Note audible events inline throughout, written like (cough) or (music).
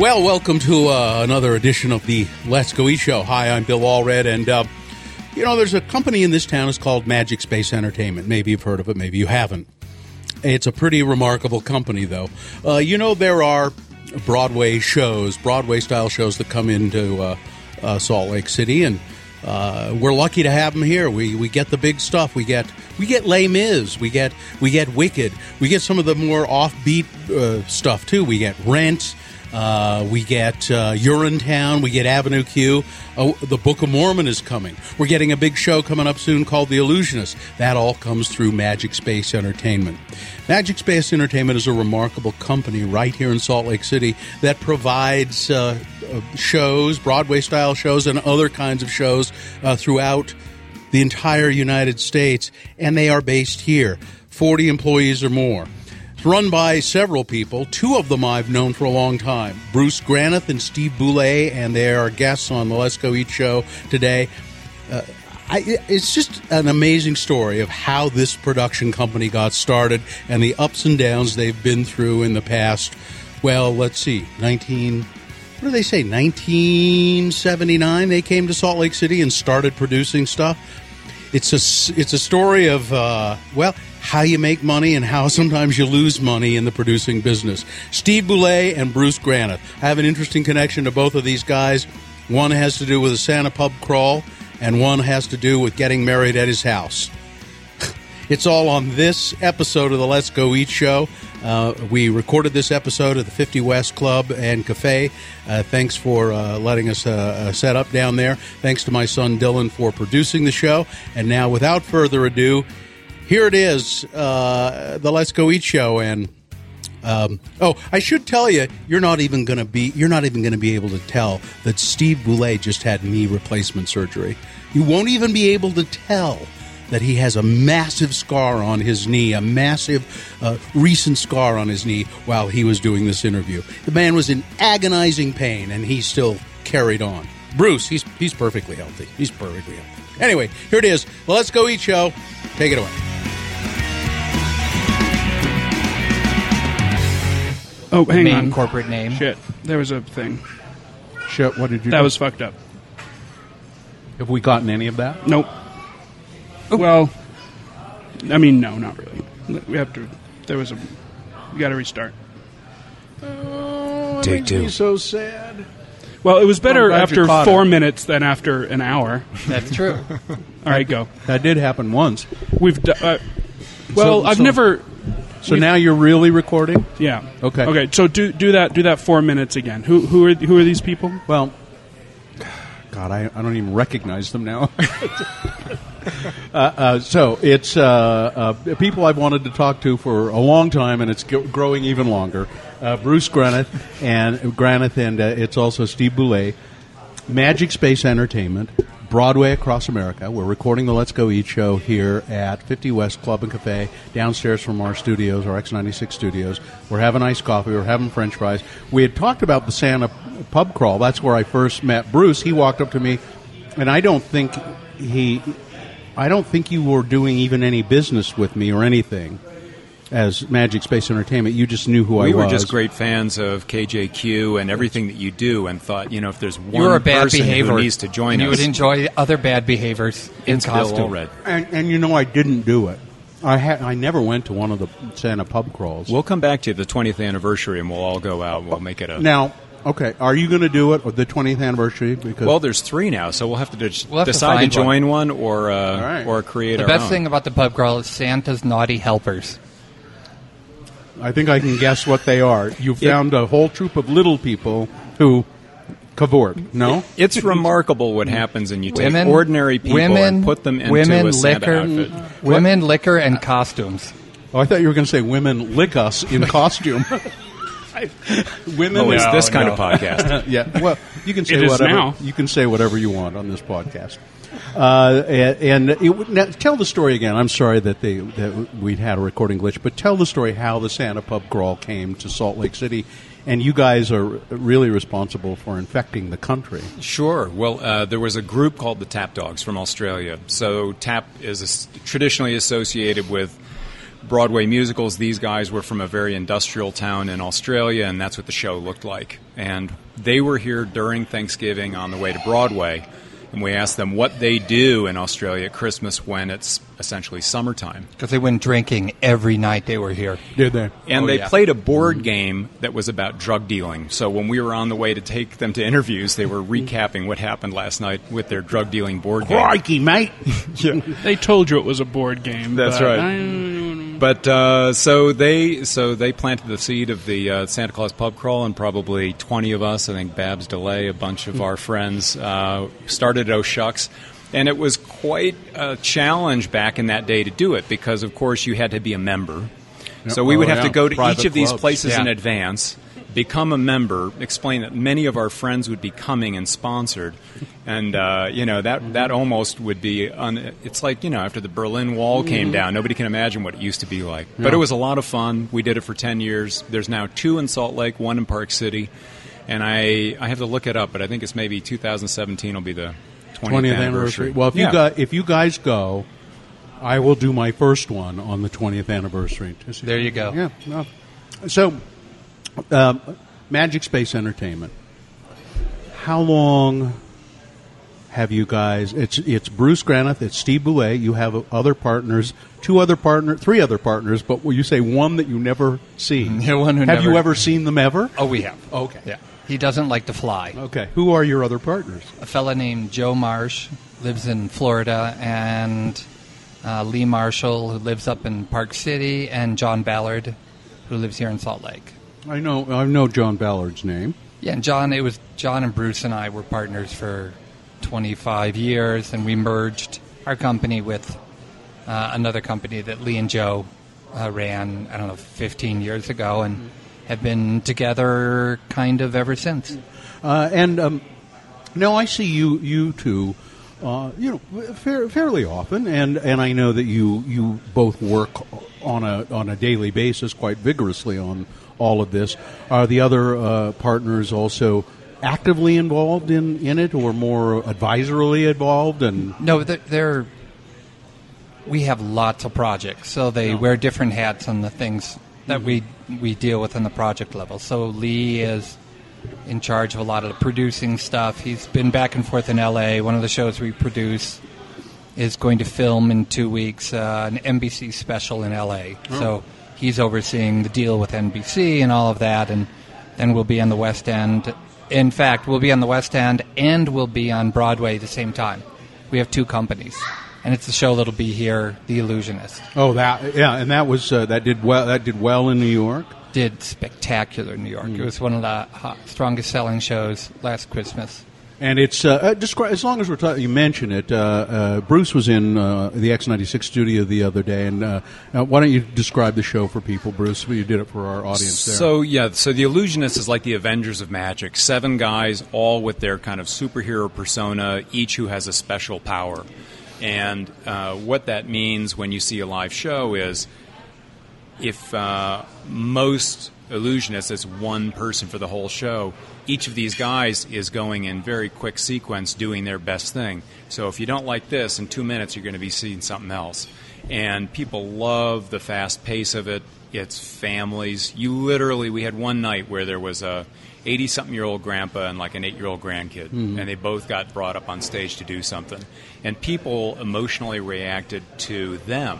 Well, welcome to uh, another edition of the Let's Go Eat Show. Hi, I'm Bill Allred, and uh, you know, there's a company in this town. It's called Magic Space Entertainment. Maybe you've heard of it, maybe you haven't. It's a pretty remarkable company, though. Uh, you know, there are Broadway shows, Broadway style shows that come into uh, uh, Salt Lake City, and uh, we're lucky to have them here. We we get the big stuff. We get we get Les Mis. We get we get Wicked. We get some of the more offbeat uh, stuff too. We get Rent. Uh, we get uh, Urinetown. We get Avenue Q. Oh, the Book of Mormon is coming. We're getting a big show coming up soon called The Illusionist. That all comes through Magic Space Entertainment. Magic Space Entertainment is a remarkable company right here in Salt Lake City that provides uh, uh, shows, Broadway style shows, and other kinds of shows uh, throughout the entire United States, and they are based here. 40 employees or more. It's run by several people. Two of them I've known for a long time Bruce Granath and Steve Boulay, and they are guests on the Let's Go Eat show today. Uh, I, it's just an amazing story of how this production company got started and the ups and downs they've been through in the past. Well, let's see, 19. What do they say? 1979, they came to Salt Lake City and started producing stuff. It's a it's a story of uh, well how you make money and how sometimes you lose money in the producing business. Steve Boulay and Bruce Granath. I have an interesting connection to both of these guys. One has to do with a Santa pub crawl, and one has to do with getting married at his house. (laughs) It's all on this episode of the Let's Go Eat show. Uh, we recorded this episode at the 50 West Club and Cafe. Uh, thanks for uh, letting us uh, uh, set up down there. Thanks to my son Dylan for producing the show. And now, without further ado, here it is, uh, the Let's Go Eat show. And um, oh, I should tell you, you're not even going to be you're not even going to be able to tell that Steve Boulay just had knee replacement surgery. You won't even be able to tell that he has a massive scar on his knee, a massive uh, recent scar on his knee while he was doing this interview. The man was in agonizing pain, and he still carried on. Bruce, he's he's perfectly healthy. He's perfectly healthy. Anyway, here it is. Let's Go Eat show. Take it away. Oh, hang main on. corporate name. Shit, there was a thing. Shit, what did you? That do? was fucked up. Have we gotten any of that? Nope. Well, I mean, no, not really. We have to. There was a. We got to restart. Oh, Take two. so sad. Well, it was better after four it. minutes than after an hour. That's true. (laughs) All right, go. That did happen once. We've. Do, uh, well, So- I've so- never. So now you're really recording? Yeah. Okay. Okay. So do do that. Do that four minutes again. Who who are who are these people? Well, God, I, I don't even recognize them now. (laughs) uh, uh, so it's uh, uh, people I've wanted to talk to for a long time, and it's g- growing even longer. Uh, Bruce Granath and Granath, and uh, it's also Steve Boulay. Magic Space Entertainment, Broadway across America. We're recording the Let's Go Eat show here at 50 West Club and Cafe, downstairs from our studios, our X96 studios. We're having iced coffee, we're having french fries. We had talked about the Santa pub crawl. That's where I first met Bruce. He walked up to me, and I don't think he. I don't think you were doing even any business with me or anything as Magic Space Entertainment. You just knew who I was. we was. were just great fans of KJQ and everything that you do, and thought, you know, if there's one You were a bad person behavior. who needs to join and us, You would enjoy other bad behaviors in it's Bill costume. Allred. And, and you know, I didn't do it. I had. I never went to one of the Santa pub crawls. We'll come back to the 20th anniversary, and we'll all go out. We'll make it a. now, okay, are you going to do it or the 20th anniversary? Because Well, there's three now, so we'll have to de- We'll have decide to, find join one, or uh, right. or create The our best own. thing about the pub crawl is Santa's naughty helpers. I think I can guess what they are. You found a whole troop of little people who cavort. No, It's remarkable what happens, and you take Women, ordinary people women, and put them into women, a Santa liquor, outfit. women, liquor, and costumes. oh, I thought you were going to say women lick us in costume. (laughs) women. Oh, is No, this kind no. of podcast? (laughs) yeah. Well, you can say It is whatever. now. You can say whatever you want on this podcast. Uh, and and it, now, tell the story again. I'm sorry that they that we'd had a recording glitch, but tell the story how the Santa Pub Crawl came to Salt Lake City, and you guys are really responsible for infecting the country. Sure. Well, uh, there was a group called the Tap Dogs from Australia. So Tap is as- traditionally associated with Broadway musicals, these guys were from a very industrial town in Australia, and that's what the show looked like. And they were here during Thanksgiving on the way to Broadway, and we asked them what they do in Australia at Christmas when it's essentially summertime. Because they went drinking every night they were here. Did they? And Oh, they yeah. played a board mm-hmm. game that was about drug dealing. So when we were on the way to take them to interviews, they were recapping what happened last night with their drug dealing board game. Crikey, mate. (laughs) They told you it was a board game. That's but right. I- But uh, so they so they planted the seed of the uh, Santa Claus pub crawl, and probably twenty of us, I think Babs Delay, a bunch of our friends, uh, started Oh Shucks. And it was quite a challenge back in that day to do it because, of course, you had to be a member. So we Oh, would have yeah. to go to Private each of these clubs. places in advance, become a member, explain that many of our friends would be coming and sponsored, and uh, you know that that almost would be. Un- it's like you know after the Berlin Wall came down, nobody can imagine what it used to be like. But it was a lot of fun. We did it for ten years. There's now two in Salt Lake, one in Park City, and I I have to look it up, but I think it's maybe 2017 will be the 20th, 20th anniversary. Well, if Yeah. you got, if you guys go, I will do my first one on the 20th anniversary. There you go. Yeah. no. So, um, Magic Space Entertainment. How long have you guys? It's it's Bruce Granath, it's Steve Boulay. You have other partners, two other partner, three other partners, but will you say one that you never see? Yeah, one who have you ever seen them ever? Oh, we have. Okay. Yeah. He doesn't like to fly. Okay. Who are your other partners? A fella named Joe Marsh lives in Florida, and uh, Lee Marshall, who lives up in Park City, and John Ballard, who lives here in Salt Lake. I know I know John Ballard's name. Yeah, and John, it was John and Bruce and I were partners for 25 years, and we merged our company with uh, another company that Lee and Joe uh, ran, I don't know, 15 years ago, and have been together kind of ever since. Uh, and um, now I see you you two, uh, you know, fair, fairly often, and, and I know that you you both work on a on a daily basis quite vigorously on all of this. Are the other uh, partners also actively involved in, in it, or more advisorily involved? And No, they're, they're we have lots of projects, so they wear different hats on the things that we we deal with on the project level. So Lee is in charge of a lot of the producing stuff. He's been back and forth in L.A. One of the shows we produce is going to film in two weeks uh, an NBC special in L.A. So he's overseeing the deal with NBC and all of that, and then we'll be on the West End. In fact, we'll be on the West End and we'll be on Broadway at the same time. We have two companies, and it's a show that'll be here, The Illusionist. oh, that yeah, and that was uh, that did well. That did well in New York. Did spectacular in New York. It was one of the hot, strongest selling shows last Christmas. And it's uh, uh, as long as we're talking, you mention it. Uh, uh, Bruce was in uh, the X96 studio the other day, and uh, why don't you describe the show for people, Bruce? You did it for our audience there. So yeah, so the Illusionist is like the Avengers of Magic. Seven guys, all with their kind of superhero persona, each who has a special power. And what that means when you see a live show is, if most illusionists is one person for the whole show, each of these guys is going in very quick sequence doing their best thing. So if you don't like this, in two minutes you're going to be seeing something else. And people love the fast pace of it. It's families. You literally, we had one night where there was a 80 something year old grandpa and like an 8 year old grandkid, mm-hmm. and they both got brought up on stage to do something. And people emotionally reacted to them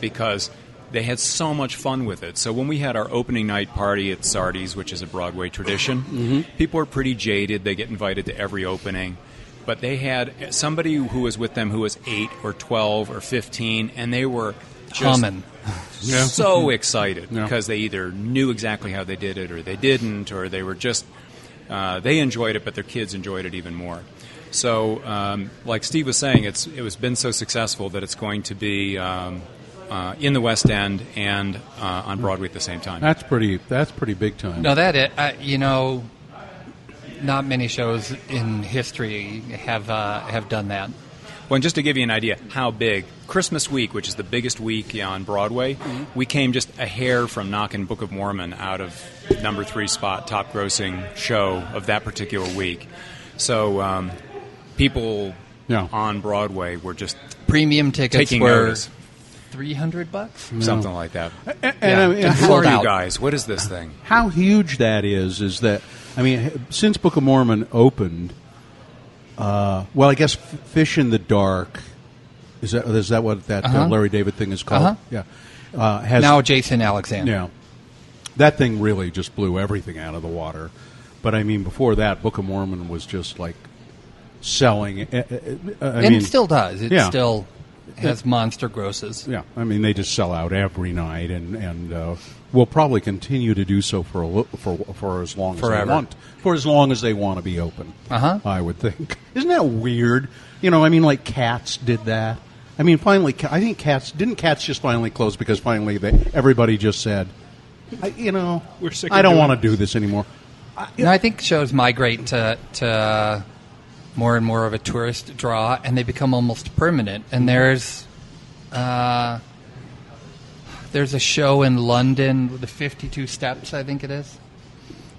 because they had so much fun with it. So when we had our opening night party at Sardi's, which is a Broadway tradition, people are pretty jaded. They get invited to every opening. But they had somebody who was with them who was 8 or 12 or 15, and they were just Humming. (laughs) so excited Yeah. because they either knew exactly how they did it or they didn't, or they were just, uh, they enjoyed it, but their kids enjoyed it even more. So, um, like Steve was saying, it's it was been so successful that it's going to be um, uh, in the West End and uh, on Broadway at the same time. that's pretty. That's pretty big time. No, that it. Uh, you know, not many shows in history have uh, have done that. Well, and just to give you an idea how big, Christmas week, which is the biggest week on Broadway, we came just a hair from knocking Book of Mormon out of number three spot, top grossing show of that particular week. So um, people Yeah. on Broadway were just Premium tickets taking were notice. 300 bucks. something like that. And, Yeah, I mean, and Who are you guys? What is this thing? how huge that is is that I mean since Book of Mormon opened uh, well I guess Fish in the Dark is that is that what that uh Uh-huh. Larry David thing is called Uh-huh. yeah uh, has Now Jason Alexander. yeah that thing really just blew everything out of the water but I mean before that Book of Mormon was just like selling uh, uh, uh, I and mean it still does. It Yeah. still has monster grosses. Yeah, I mean they just sell out every night, and and uh, will probably continue to do so for a li- for for as long as Forever. they want, for as long as they want to be open. Uh-huh. I would think. (laughs) Isn't that weird? You know, I mean, like cats did that. I mean, finally, I think cats didn't cats just finally close because finally they, everybody just said, I, you know, We're sick I don't want to do this anymore. No, I think shows migrate to to more and more of a tourist draw, and they become almost permanent. And there's uh, there's a show in London, the Fifty Two Steps, I think it is,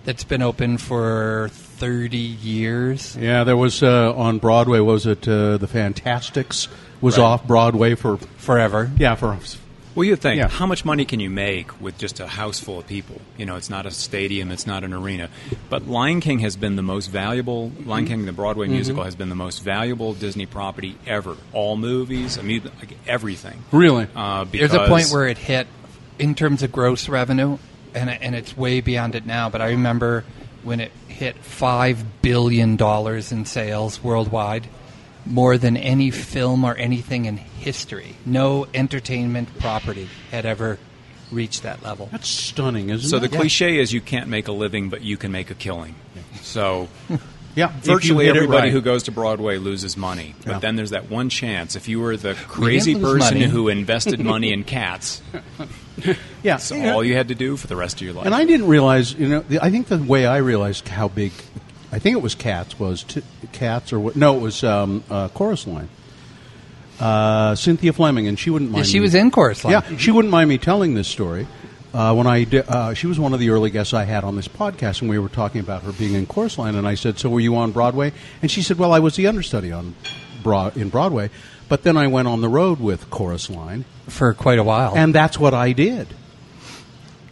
that's been open for thirty years. Yeah, there was uh, on Broadway. Was it uh, the Fantasticks? Was Right. off Broadway for Forever. yeah for Well, you think Yeah. how much money can you make with just a house full of people? You know, it's not a stadium, it's not an arena. But Lion King has been the most valuable. Lion King, the Broadway Mm-hmm. musical, has been the most valuable Disney property ever. All movies, I mean, like everything. really. Uh, because There's a point where it hit in terms of gross revenue, and and it's way beyond it now. But I remember when it hit five billion dollars in sales worldwide, more than any film or anything in history. No entertainment property had ever reached that level. That's stunning, isn't So it? So the cliche is you can't make a living, but you can make a killing. So (laughs) yeah, virtually everybody right. who goes to Broadway loses money. But Yeah. then there's that one chance. If you were the crazy lose person money. who invested money in cats, (laughs) yeah, that's you all you had to do for the rest of your life. And I didn't realize, you know, the, I think the way I realized how big, I think it was Cats was t- Cats or what? No, it was um, uh, Chorus Line. Uh, Cynthia Fleming, and she wouldn't Yeah, mind. she me- was in chorus line. Yeah, she wouldn't mind me telling this story. Uh, when I di- uh, she was one of the early guests I had on this podcast, and we were talking about her being in Chorus Line, and I said, "So were you on Broadway?" And she said, "Well, I was the understudy on Broad- in Broadway, but then I went on the road with Chorus Line." for quite a while. and that's what I did.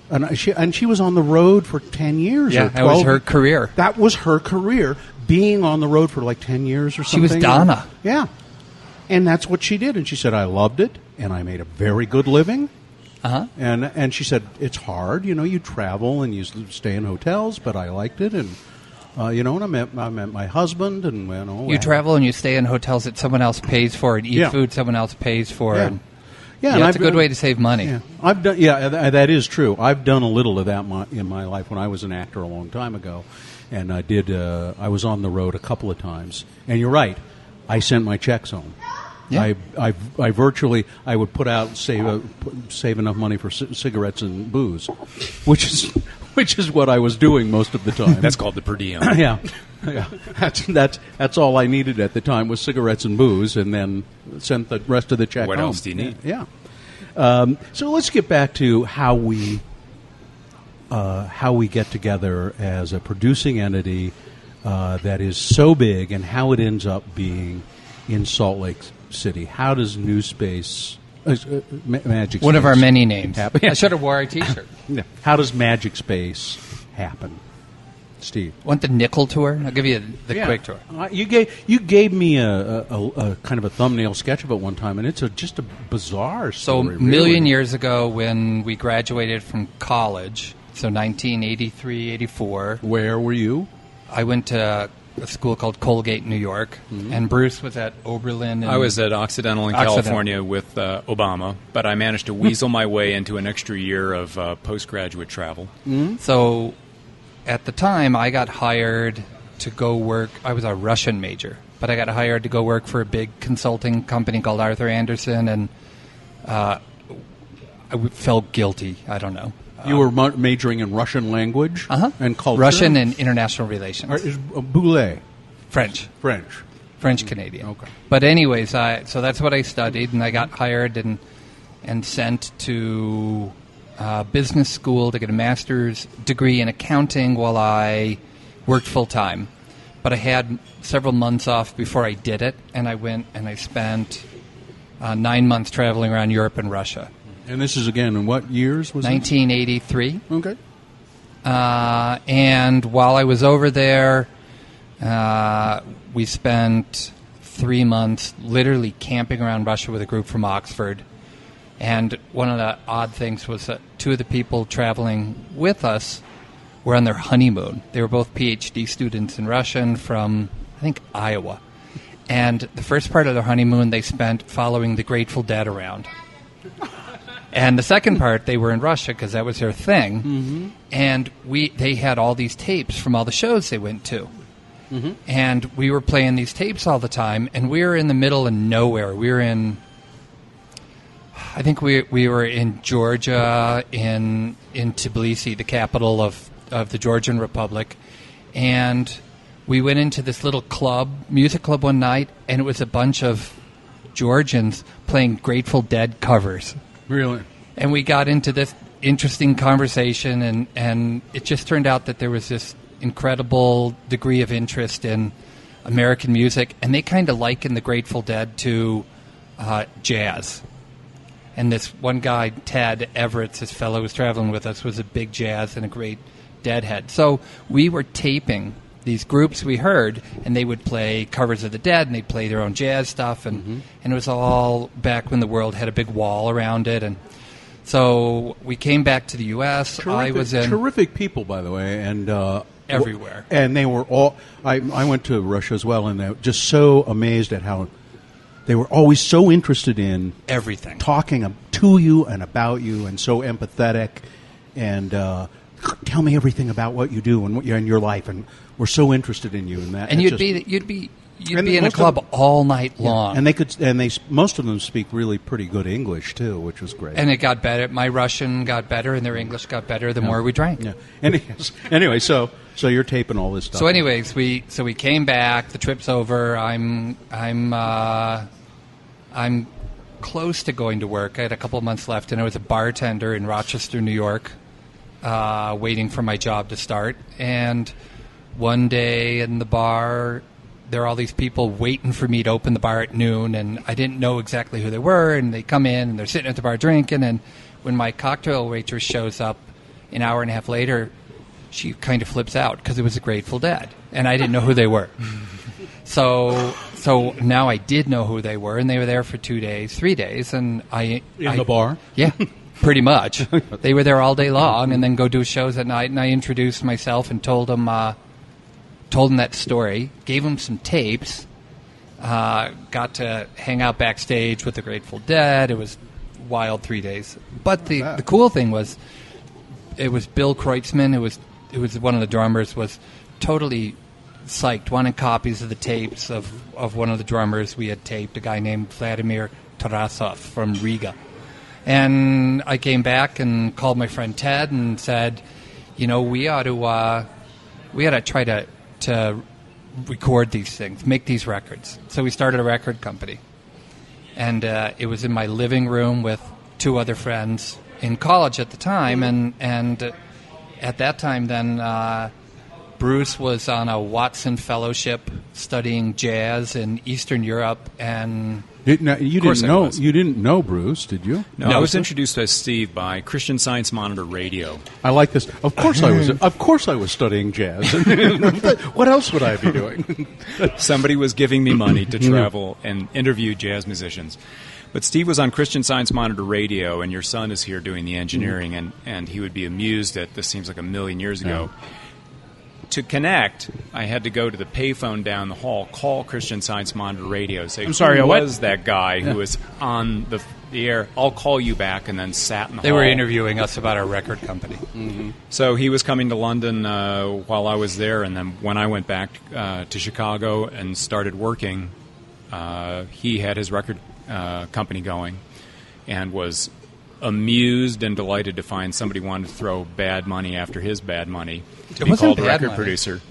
And she and she was on the road for ten years. Yeah, or that was her career. That was her career, being on the road for like ten years or so. She was something. Donna. Yeah, and that's what she did. And she said, "I loved it, and I made a very good living." uh huh. And and she said, "It's hard, you know. You travel and you stay in hotels, but I liked it, and uh, you know, and I met I met my husband, and you know, You travel and you stay in hotels that someone else pays for, and eat Yeah. food someone else pays for. Yeah. And Yeah, yeah, and it's a I've- good way to save money. Yeah, I've done. Yeah, th- that is true. I've done a little of that my, in my life when I was an actor a long time ago, and I did. Uh, I was on the road a couple of times, and you're right. I sent my checks home. Yeah. I, I, I virtually I would put out save uh, save enough money for c- cigarettes and booze, which is which is what I was doing most of the time. That's called the per diem. (coughs) yeah, yeah. That's that's that's all I needed at the time was cigarettes and booze, and then sent the rest of the check. What home. else do you need? Yeah. Um, so let's get back to how we uh, how we get together as a producing entity uh, that is so big, and how it ends up being in Salt Lake City. How does New Space Ma- Magic One of our many names. happen? I should have wore a T-shirt. (laughs) Yeah. How does Magic Space happen, Steve? Want the nickel tour? I'll give you the Yeah. quick tour. Uh, you gave you gave me a, a, a, a kind of a thumbnail sketch of it one time, and it's a, just a bizarre So, story. a million really. years ago, when we graduated from college, so 1983, 84, Where were you? I went to a school called Colgate, New York, Mm-hmm. and Bruce was at Oberlin. And I was at Occidental in Occidental. California with uh, Obama, but I managed to weasel my way into an extra year of uh, postgraduate travel. So at the time, I got hired to go work. I was a Russian major, but I got hired to go work for a big consulting company called Arthur Andersen, and uh, I felt guilty. I don't know. You were ma- majoring in Russian language Uh-huh. and culture. Russian and international relations. Or is uh, Boulay French. French? French Canadian. Okay. But anyways, I so that's what I studied, and I got hired and and sent to uh, business school to get a master's degree in accounting while I worked full time. But I had several months off before I did it, and I went and I spent uh, nine months traveling around Europe and Russia. And this is again in what years was 1983. it? Okay. Uh, and while I was over there, uh, we spent three months literally camping around Russia with a group from Oxford. And one of the odd things was that two of the people traveling with us were on their honeymoon. They were both PhD students in Russian from, I think, Iowa. And the first part of their honeymoon they spent following the Grateful Dead around. And the second part, they were in Russia because that was their thing. Mm-hmm. And we, they had all these tapes from all the shows they went to. Mm-hmm. And we were playing these tapes all the time, and we were in the middle of nowhere. We were in, I think we we were in Georgia, in in Tbilisi, the capital of of the Georgian Republic, and we went into this little club, music club, one night, and it was a bunch of Georgians playing Grateful Dead covers Really? and we got into this interesting conversation and, and it just turned out that there was this incredible degree of interest in American music and they kind of likened the Grateful Dead to uh, jazz. And this one guy, Ted Everett, this fellow who was traveling with us, was a big jazz and a great deadhead. So we were taping these groups we heard, and they would play covers of the Dead, and they'd play their own jazz stuff, and and it was all back when the world had a big wall around it, and so we came back to the U.S. I was in terrific people, by the way, and uh, Everywhere. And they were all. I I went to Russia as well, and they were just so amazed at how they were always so interested in everything. talking to you and about you, and so empathetic, and uh, tell me everything about what you do and what you're in your life, and we're so interested in you and that. and you'd just- be you'd be you'd be in a club them- all night long, and they could, and they most of them speak really pretty good English too, which was great. and it got better. My Russian got better, and their English got better the more we drank. yeah. Anyways, (laughs) anyway, so so you're taping all this stuff. So, anyways, we so we came back. The trip's over. I'm I'm uh, I'm close to going to work. I had a couple of months left, and I was a bartender in Rochester, New York, uh, waiting for my job to start. And one day in the bar, there are all these people waiting for me to open the bar at noon, and I didn't know exactly who they were. And they come in, and they're sitting at the bar drinking. And when my cocktail waitress shows up, an hour and a half later, she kind of flips out because it was a Grateful Dead, and I didn't know who they were. (laughs) So, so now I did know who they were, and they were there for two days, three days, and I in I- the bar. yeah, pretty much. (laughs) they were there all day long, and then go do shows at night. And I introduced myself and told them, uh, told him that story, gave him some tapes. Uh, got to hang out backstage with the Grateful Dead. It was wild three days. But the the cool thing was, it was Bill Kreutzmann. who was it was one of the drummers. Was totally psyched, wanted copies of the tapes of, of one of the drummers we had taped, a guy named Vladimir Tarasov from Riga. And I came back and called my friend Ted and said, you know, we ought to uh, we ought to try to to record these things, make these records. So we started a record company, and uh, it was in my living room with two other friends in college at the time, and and at that time then. Uh, Bruce was on a Watson Fellowship studying jazz in Eastern Europe, and Didn't, you didn't know was. you didn't know Bruce, did you? No, I was introduced to Steve by Christian Science Monitor Radio. I like this. Of course, I was. (laughs) Of course, I was studying jazz. (laughs) what else would I be doing? (laughs) Somebody was giving me money to travel and interview jazz musicians. But Steve was on Christian Science Monitor Radio, and your son is here doing the engineering, mm. and, and he would be amused at this seems like a million years ago. To connect, I had to go to the payphone down the hall, call Christian Science Monitor Radio, say, I'm sorry, who what? was that guy who was on the, the air? I'll call you back, and then sat in the they hall. were interviewing us about our record company. So he was coming to London uh, while I was there, and then when I went back uh, to Chicago and started working, uh, he had his record uh, company going, and was amused and delighted to find somebody wanted to throw bad money after his bad money to It be called bad record money. producer.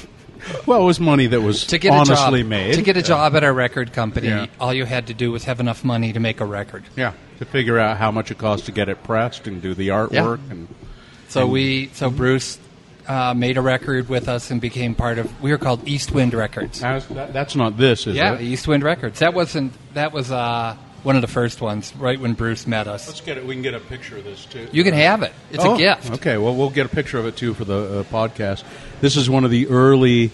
(laughs) well, it was money that was To get honestly a job, made. to get a job at our record company, Yeah. all you had to do was have enough money to make a record. yeah, to figure out how much it costs to get it pressed and do the artwork and So we, so Bruce uh, made a record with us and became part of. We were called East Wind Records. That's, that, that's not this, is yeah, it? East Wind Records. That wasn't. That was. Uh, one of the first ones, right when Bruce met us. Let's get it. We can get a picture of this too. You can have it. It's Oh, a gift. Okay, well, we'll get a picture of it too for the uh, podcast. This is one of the early.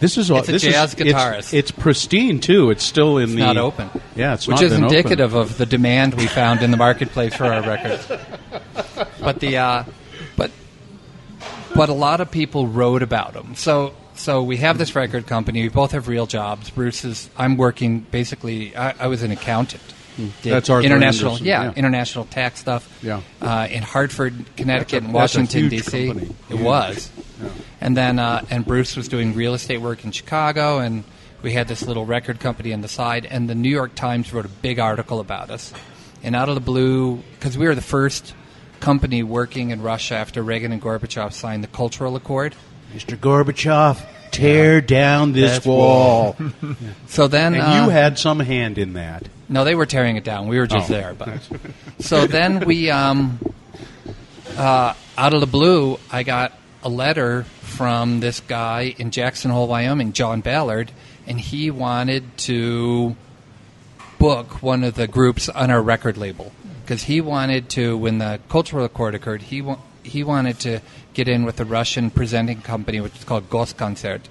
This is It's a this jazz is, it's- guitarist. It's, pristine too. It's still in It's the not open. Yeah, it's which not is been open. Which is indicative of the demand we found in the marketplace for our records. But the uh, but but a lot of people wrote about them. So so we have this record company. We both have real jobs. Bruce is. I'm working basically. I, I was an accountant. Hmm. That's Arthur international. Yeah, yeah. international tax stuff. Yeah. uh, in Hartford, Connecticut, and Washington D.C. company. It was. And then uh, and Bruce was doing real estate work in Chicago, and we had this little record company on the side. And the New York Times wrote a big article about us. And out of the blue, because we were the first company working in Russia after Reagan and Gorbachev signed the Cultural Accord. Mr. Gorbachev, tear down this That's wall. (laughs) So then, and uh, you had some hand in that. No, they were tearing it down. We were just Oh. there. But so then we, um, uh, out of the blue, I got a letter from this guy in Jackson Hole, Wyoming, John Ballard, and he wanted to book one of the groups on our record label because he wanted to, when the cultural accord occurred, he wa- he wanted to get in with a Russian presenting company, which is called Goskoncert,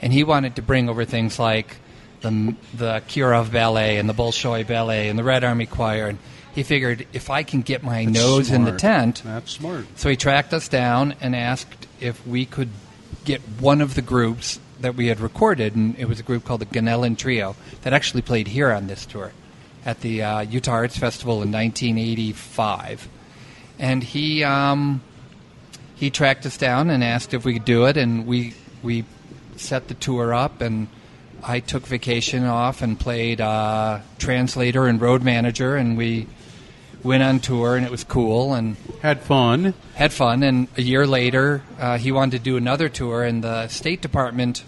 and he wanted to bring over things like the the Kirov Ballet and the Bolshoi Ballet and the Red Army Choir, and he figured if I can get my nose in the tent, That's smart. so he tracked us down and asked if we could get one of the groups that we had recorded, and it was a group called the Ganelin Trio that actually played here on this tour at the uh, Utah Arts Festival in 1985. And he um, he tracked us down and asked if we could do it, and we we set the tour up, and I took vacation off and played uh, translator and road manager, and we went on tour, and it was cool, and Had fun. had fun. And a year later, uh, he wanted to do another tour, and the State Department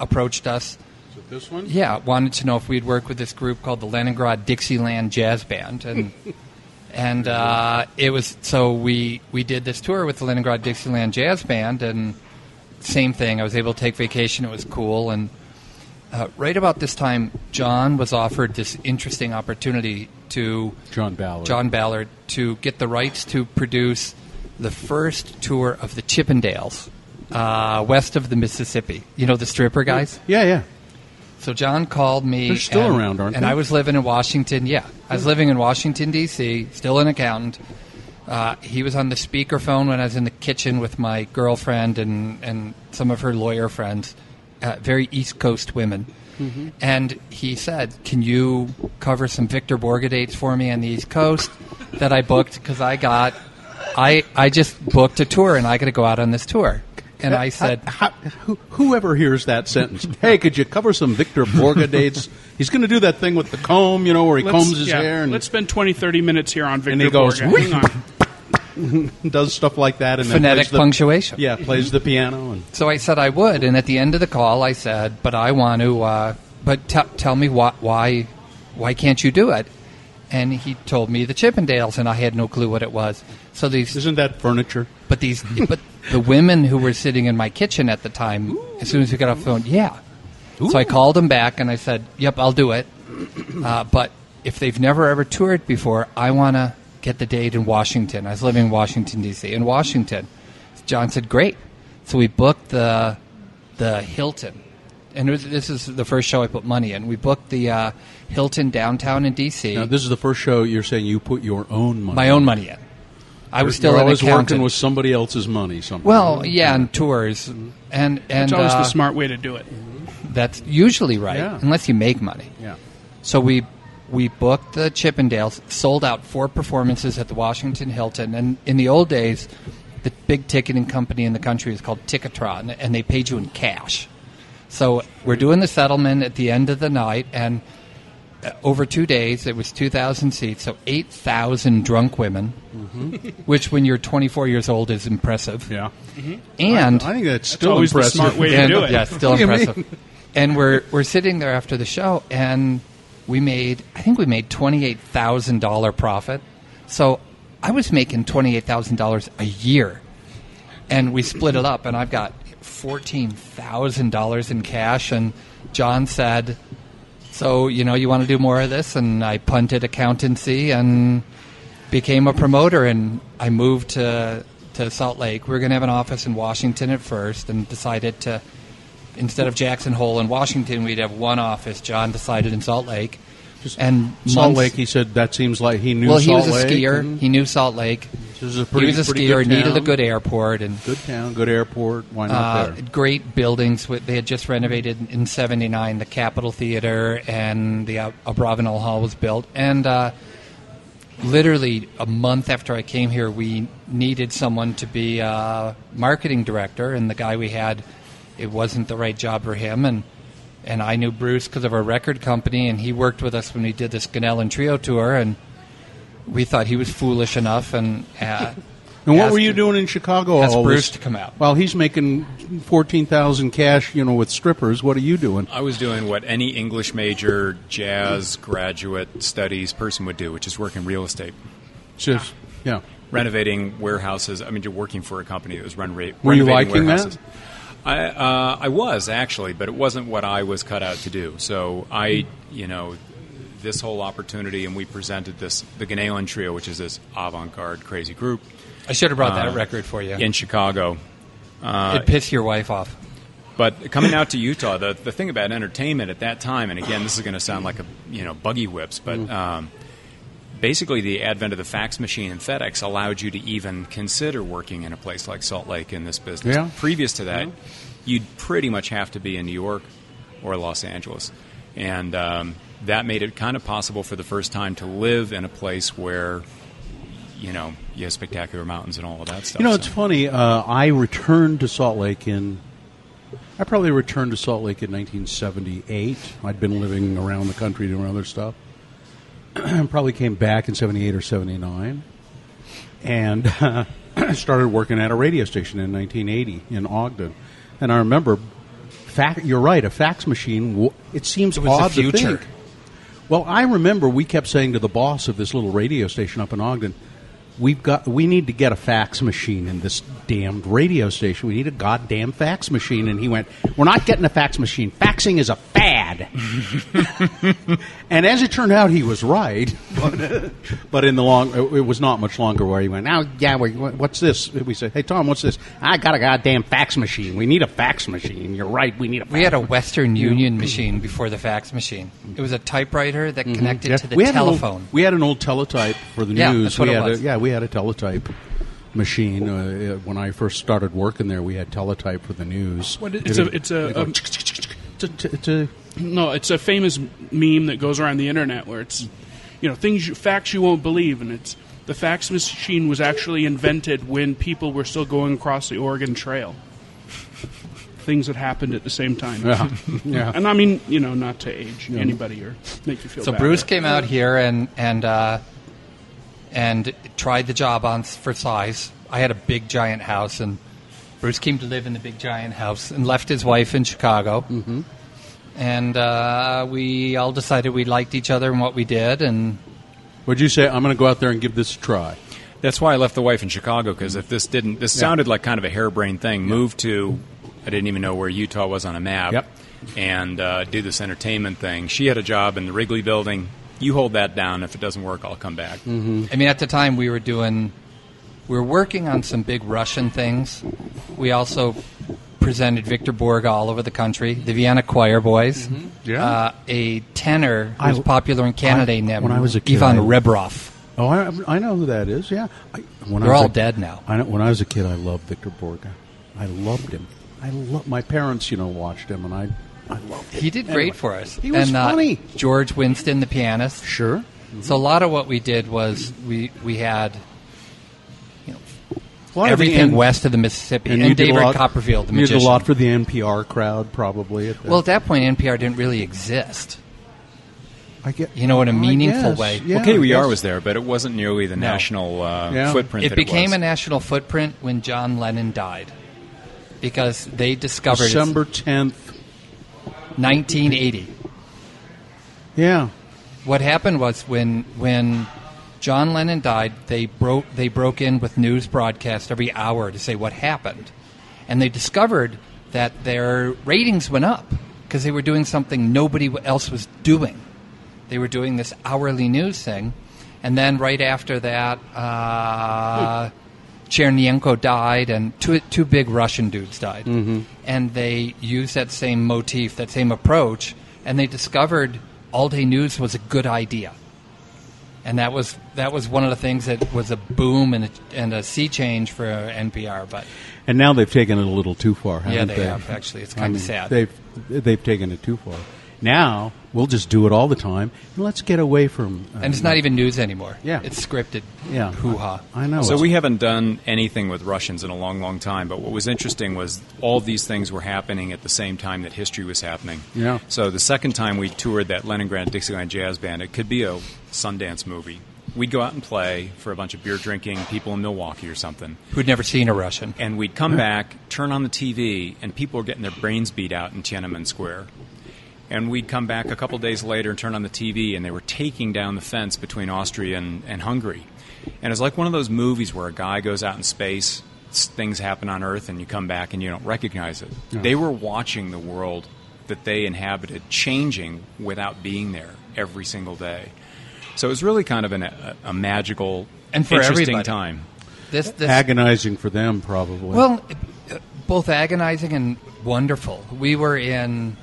approached us. Is it this one? Yeah, wanted to know if we'd work with this group called the Leningrad Dixieland Jazz Band, and (laughs) and uh, it was so we we did this tour with the Leningrad Dixieland Jazz Band, and same thing. I was able to take vacation. It was cool, and uh, right about this time, John was offered this interesting opportunity to John Ballard. John Ballard to get the rights to produce the first tour of the Chippendales uh, west of the Mississippi. You know the stripper guys. Yeah, yeah. So John called me. They're still and, around, aren't And they? I was living in Washington. Yeah, I was living in Washington D.C. Still an accountant. Uh, he was on the speakerphone when I was in the kitchen with my girlfriend and and some of her lawyer friends, uh, very East Coast women. Mm-hmm. And he said, "Can you cover some Victor Borge dates for me on the East Coast that I booked because I got, I I just booked a tour and I got to go out on this tour." And I said, How, who, whoever hears that sentence, hey, could you cover some Victor Borge dates? He's going to do that thing with the comb, you know, where he Let's- combs his yeah, hair and let's spend 20, 30 minutes here on Victor And he goes, Borge. Hang on. (laughs) does stuff like that. And Phonetic the, punctuation. Yeah, plays the piano. and So I said I would, and at the end of the call, I said, "But I want to. Uh, but t- tell me why, why, why can't you do it?" And he told me the Chippendales, and I had no clue what it was. So these, Isn't that furniture? but these, but the women who were sitting in my kitchen at the time, as soon as we got off the phone, yeah. So I called them back, and I said, "Yep, I'll do it." (clears throat) Uh, but if they've never ever toured before, I want to get the date in Washington. I was living in Washington D.C. In Washington, John said, "Great." So we booked the the Hilton, and it was, this is the first show I put money in. We booked the uh, Hilton downtown in D.C. Now, this is the first show you're saying you put your own money. my own money in. I was still You're always working with somebody else's money. Somehow. well, yeah, and tours, and and It's always uh, the smart way to do it. that's usually right, Yeah. unless you make money. yeah. So we we booked the Chippendales, sold out four performances at the Washington Hilton, and in the old days, the big ticketing company in the country is called Ticketron, and they paid you in cash. So we're doing the settlement at the end of the night, and Uh, over two days, it was 2,000 seats, so 8,000 drunk women, mm-hmm. which when you're 24 years old is impressive. Yeah. Mm-hmm. And I think that's still always the impressive. smart way to and, do it. Yeah, still What (laughs) do you impressive. mean? And we're we're sitting there after the show, and we made I think we made twenty eight thousand dollar profit. So I was making twenty eight thousand dollars a year, and we split it up, and I've got fourteen thousand dollars in cash. And John said, So you know, you want to do more of this, and I punted accountancy and became a promoter, and I moved to to Salt Lake. We were going to have an office in Washington at first, and decided to instead of Jackson Hole in Washington, we'd have one office. John decided in Salt Lake, and Salt months- Lake. He said that seems like he knew. well, he was a Lake skier. and He knew Salt Lake. This is a pretty, he was a pretty skier. Needed a good airport and good town, good airport. Why not uh, there? great buildings. They had just renovated in '79 the Capitol Theater and the uh, Abravanel Hall was built. And uh, literally a month after I came here, we needed someone to be a marketing director, and the guy we had, it wasn't the right job for him. And and I knew Bruce because of our record company, and he worked with us when we did this Ganelin Trio tour, and we thought he was foolish enough and. Uh, (laughs) And what asked- were you doing in Chicago? asked all Bruce this- to come out. While he's making fourteen thousand cash, you know, with strippers. What are you doing? I was doing what any English major, jazz graduate studies person would do, which is work in real estate, Just yeah. renovating warehouses. I mean, you're working for a company that was renovating. Were you renovating liking that? I uh, I was actually, but it wasn't what I was cut out to do. So I, you know, this whole opportunity, and we presented this the Ganelin Trio, which is this avant-garde crazy group I should have brought that Uh, record for you. in Chicago. It'd piss your wife off. But coming out to Utah, the the thing about entertainment at that time, and again, this is going to sound like a you know buggy whips, but Mm-hmm. um, basically the advent of the fax machine and FedEx allowed you to even consider working in a place like Salt Lake in this business. Yeah. Previous to that, you'd pretty much have to be in New York or Los Angeles, and um, that made it kind of possible for the first time to live in a place where. You know, you have spectacular mountains and all of that stuff. You know, it's so. funny. Uh, I returned to Salt Lake in. I probably returned to Salt Lake in 1978. I'd been living around the country doing other stuff. I (clears throat) probably came back in 78 or 79. And uh, (laughs) started working at a radio station in 1980 in Ogden. And I remember, you're right, a fax machine, it seems It odd to think. Well, I remember we kept saying to the boss of this little radio station up in Ogden, "We've got, we need to get a fax machine in this damned radio station. We need a goddamn fax machine." And he went, "We're not getting a fax machine. Faxing is a fad." (laughs) and as it turned out, he was right. But, but in the long, it was not much longer where he went, "Now, yeah, we, what's this?" We said, "Hey, Tom, what's this?" I got a goddamn fax machine. We need a fax machine. You're right. We need a. Fax We had a Western Union machine before the fax machine. It was a typewriter that connected Yeah, to the we had an old- telephone. we had an old teletype for the Yeah, news. that's what we it had was. A, yeah, we had a teletype machine. Uh, when I first started working there, we had teletype for the news. What is- it's a- it's a- It'd um, It's a- it's a- No, it's a famous meme that goes around the internet where it's, you know, things you, facts you won't believe, and it's the fax machine was actually invented when people were still going across the Oregon Trail. (laughs) Things that happened at the same time. yeah, (laughs) yeah. And I mean, you know, not to age anybody or make you feel bad. So bad. Bruce came out here and and uh, and tried the job on for size. I had a big giant house, and Bruce came to live in the big giant house and left his wife in Chicago. Mm-hmm. And uh, we all decided we liked each other and what we did, and Would you say I'm going to go out there and give this a try? That's why I left the wife in Chicago because if this didn't, this sounded like kind of a harebrained thing. Move to, I didn't even know where Utah was on a map. Yep. And uh, do this entertainment thing. She had a job in the Wrigley Building. You hold that down. If it doesn't work, I'll come back. I mean, at the time we were doing, we were working on some big Russian things. We also presented Victor Borg all over the country. The Vienna Choir Boys. Yeah. Uh, a tenor who was I- popular in Canada I- named when I was a kid, Ivan I- Rebroff. Oh, I, I know who that is. Yeah, I, when They're was all a- dead now. I know, when I was a kid, I loved Victor Borge. I loved him. I love my parents. You know, watched him, and I, I loved him. He did Anyway, great for us. He was and, uh, funny. George Winston, the pianist. Sure. So a lot of what we did was we we had everything N- west of the Mississippi and, you did a David lot- Copperfield, the you magician. did a lot for the NPR crowd, probably. At well, at that point, NPR didn't really exist. I get you know, in a meaningful guess, way. Yeah, well, KWR I guess. was there, but it wasn't nearly the national uh, Yeah. footprint. It that became it a national footprint when John Lennon died because they discovered it's December tenth. 1980. Yeah. What happened was when when John Lennon died, they broke they broke in with news broadcast every hour to say what happened, and they discovered that their ratings went up because they were doing something nobody else was doing. They were doing this hourly news thing, and then right after that, uh, Chernenko died, and two two big Russian dudes died, mm-hmm. and they used that same motif, that same approach, and they discovered all day news was a good idea and that was that was one of the things that was a boom and a, and a sea change for NPR. But and now they've taken it a little too far. Haven't yeah, they, they, have actually. It's kind I of mean, sad. They've they've taken it too far. Now we'll just do it all the time, and let's get away from. Uh, and it's not even news anymore. Yeah. it's scripted. Yeah, hoo ha. I know. So we haven't done anything with Russians in a long, long time. But what was interesting was all these things were happening at the same time that history was happening. Yeah. So the second time we toured that Leningrad Dixieland Jazz Band, it could be a Sundance movie. We'd go out and play for a bunch of beer drinking people in Milwaukee or something. Who'd never seen a Russian. And we'd come back, turn on the TV, and people were getting their brains beat out in Tiananmen Square. And we'd come back a couple days later and turn on the TV, and they were taking down the fence between Austria and, and Hungary. And it's like one of those movies where a guy goes out in space, things happen on Earth, and you come back and you don't recognize it. They were watching the world that they inhabited changing without being there every single day. So it was really kind of an, a, a magical, And for interesting everybody. time. This, this agonizing for them, probably. Well, uh, both agonizing and wonderful. We were in, I'm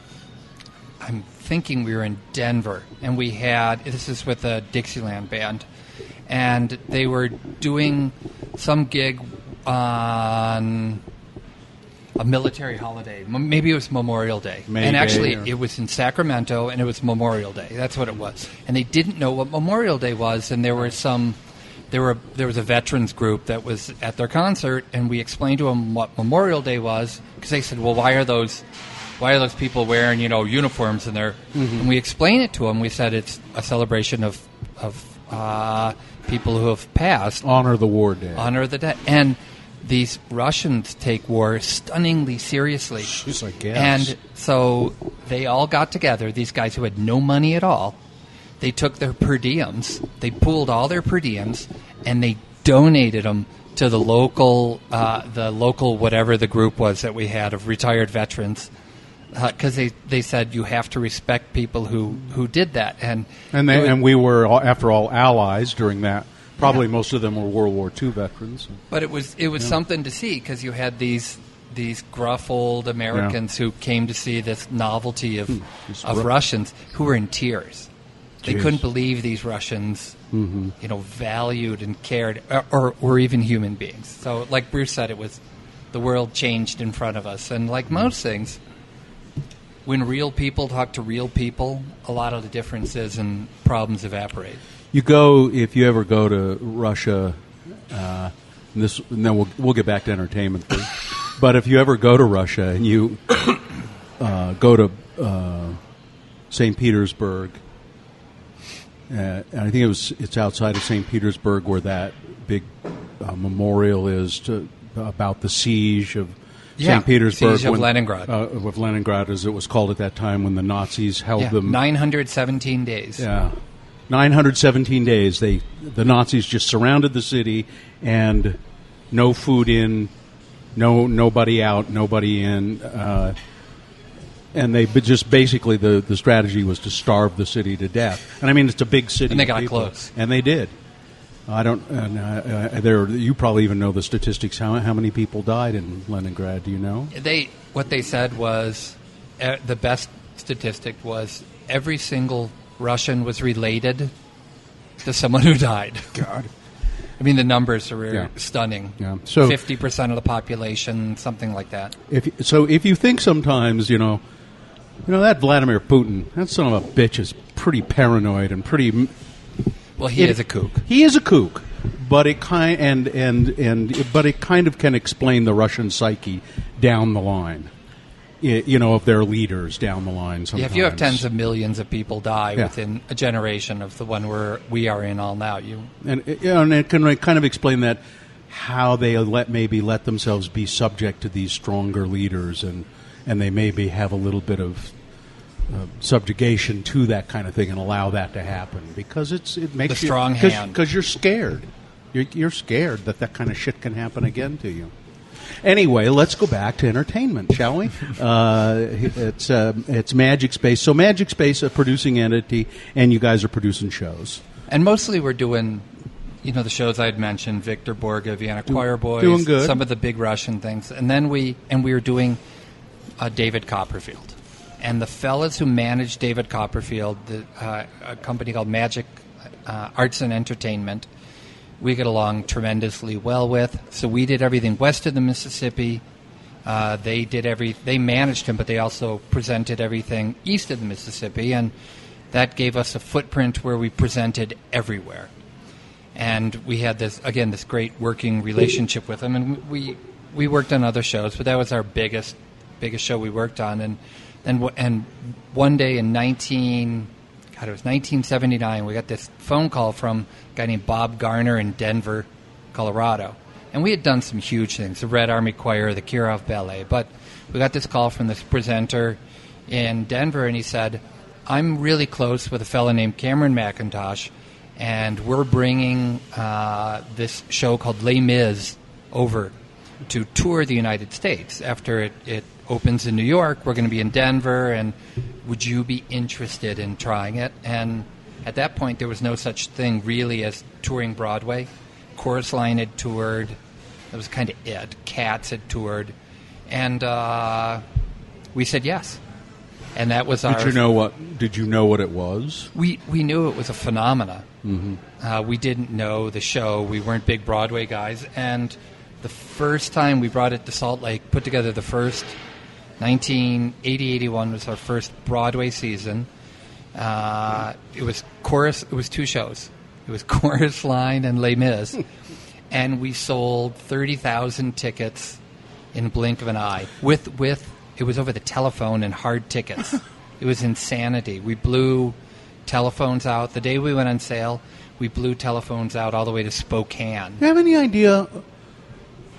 thinking we were in Denver, and we had, this is with a Dixieland band, and they were doing some gig on a military holiday. M- Maybe it was Memorial Day. May and actually, or- it was in Sacramento, and it was Memorial Day. That's what it was. And they didn't know what Memorial Day was, and there were some. There were there was a veterans group that was at their concert, and we explained to them what Memorial Day was because they said, "Well, why are those, why are those people wearing you know uniforms?" And they're and we explained it to them. We said it's a celebration of of uh, people who have passed, honor the war day. honor the dead, and these Russians take war stunningly seriously. Jeez, I guess. And so they all got together. These guys who had no money at all, they took their per diems, they pooled all their per diems, and they donated them to the local, uh, the local whatever the group was that we had of retired veterans. Because they, they said you have to respect people who, who did that, and and they, and we were after all allies during that. Probably most of them were World War II veterans. But it was it was something to see because you had these these gruff old Americans who came to see this novelty of hmm. just of ru- Russians who were in tears. They couldn't believe these Russians, mm-hmm. you know, valued and cared, or, or were even human beings. So, like Bruce said, it was the world changed in front of us, and like hmm. most things, when real people talk to real people, a lot of the differences and problems evaporate. You go if you ever go to Russia. Uh, and this, and then we'll we'll get back to entertainment. (laughs) But if you ever go to Russia and you uh, go to uh, St. Petersburg, uh, and I think it was it's outside of St. Petersburg where that big uh, memorial is to, about the siege of Yeah, St. Petersburg, siege of Leningrad. uh, of Leningrad, as it was called at that time, when the Nazis held Yeah, them 917 days. yeah. 917 days. They the Nazis just surrounded the city and no food in, no nobody out, nobody in. Uh, and they just basically the, the strategy was to starve the city to death. And I mean it's a big city. And they got people. close. And they did. I don't. And, uh, uh, there, you probably even know the statistics. How how many people died in Leningrad? Do you know? they what they said was uh, the best statistic was every single Russian was related to someone who died. God. I mean, the numbers are Yeah. stunning. Yeah. So- fifty percent of the population, something like that. If so, if you think sometimes, you know, you know that Vladimir Putin, that son of a bitch is pretty paranoid and pretty. Well, he it- is a kook. He is a kook, but it kind and and and but it kind of can explain the Russian psyche down the line. You know, of their leaders down the line. Yeah, Sometimes. if you have tens of millions of people die Yeah. within a generation of the one where we are in all now, you and uh, you know, and it can kind of explain that how they let maybe let themselves be subject to these stronger leaders and and they maybe have a little bit of uh, subjugation to that kind of thing and allow that to happen because it's it makes The you, strong cause, hand. because you're scared you're, you're scared that that kind of shit can happen again to you Anyway, let's go back to entertainment, shall we? (laughs) Uh, it's uh, it's Magic Space. So Magic Space, a producing entity, and you guys are producing shows. And mostly we're doing, you know, the shows I had mentioned, Victor Borge, Vienna Choir Boys, doing good. some of the big Russian things. And then we, and we were doing uh, David Copperfield. And the fellas who managed David Copperfield, the, uh, a company called Magic uh, Arts and Entertainment, we get along tremendously well with. So we did everything west of the Mississippi. Uh, they did every. They managed him, but they also presented everything east of the Mississippi, and that gave us a footprint where we presented everywhere. And we had this again this great working relationship with them, and we we worked on other shows, but that was our biggest biggest show we worked on. And and and one day in nineteen God, it was 1979. We got this phone call from a guy named Bob Garner in Denver, Colorado. And we had done some huge things the Red Army Choir, the Kirov Ballet. But we got this call from this presenter in Denver, and he said, I'm really close with a fellow named Cameron Mackintosh, and we're bringing uh, this show called Les Mis over to tour the United States after it, it opens in New York. We're going to be in Denver, and would you be interested in trying it? And at that point, there was no such thing really as touring Broadway. Chorus Line had toured. That was kind of it. Cats had toured, and uh, we said yes. And that was our. Did you know what? Did you know what it was? We we knew it was a phenomena. Mm-hmm. Uh, we didn't know the show. We weren't big Broadway guys, and the first time we brought it to Salt Lake, put together the first 1980-81 was our first Broadway season. Uh, it was chorus. It was two shows. It was (laughs) Chorus Line and Les Mis, (laughs) and we sold thirty thousand tickets in a blink of an eye. With with it was over the telephone and hard tickets. (laughs) it was insanity. We blew telephones out the day we went on sale. We blew telephones out all the way to Spokane. Do you have any idea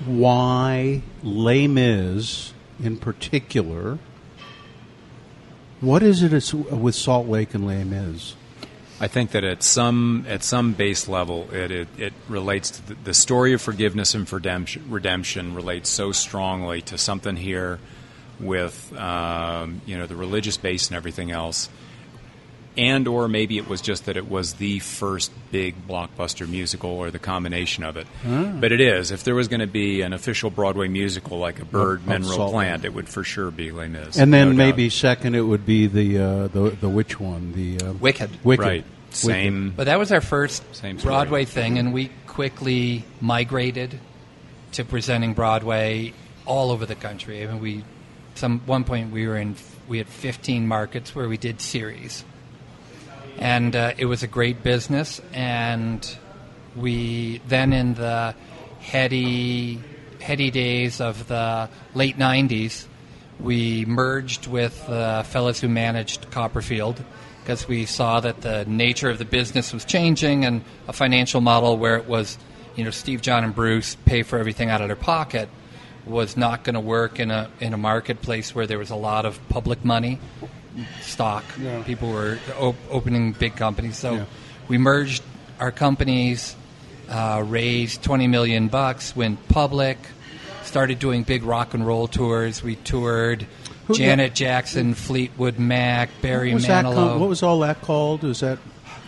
why Les Mis, in particular, what is it with Salt Lake and Les Mis? I think that at some at some base level, it it, it relates to the, the story of forgiveness and redemption. Redemption relates so strongly to something here with um, you know the religious base and everything else, and or maybe it was just that it was the first big blockbuster musical or the combination of it. But it is. If there was going to be an official Broadway musical like a Bird Of Mineral Plant, it would for sure be Les Mis. And then no doubt. maybe second, it would be the uh, the the which one? The uh, Wicked. Wicked. right same. But that was our first Same story. Broadway thing, and we quickly migrated to presenting Broadway all over the country. I mean, we some one point we were in we had 15 markets where we did series, and uh, it was a great business. And we then in the heady heady days of the late 90s, we merged with the fellows who managed Copperfield because we saw that the nature of the business was changing and a financial model where it was, you know, Steve, John, and Bruce pay for everything out of their pocket was not going to work in a in a marketplace where there was a lot of public money, stock. People were op- opening big companies, so Yeah. we merged our companies, uh, raised twenty million bucks, went public, started doing big rock and roll tours. We toured Who- Janet Jackson, Fleetwood Mac, Barry What Manilow. what was all that called? Is that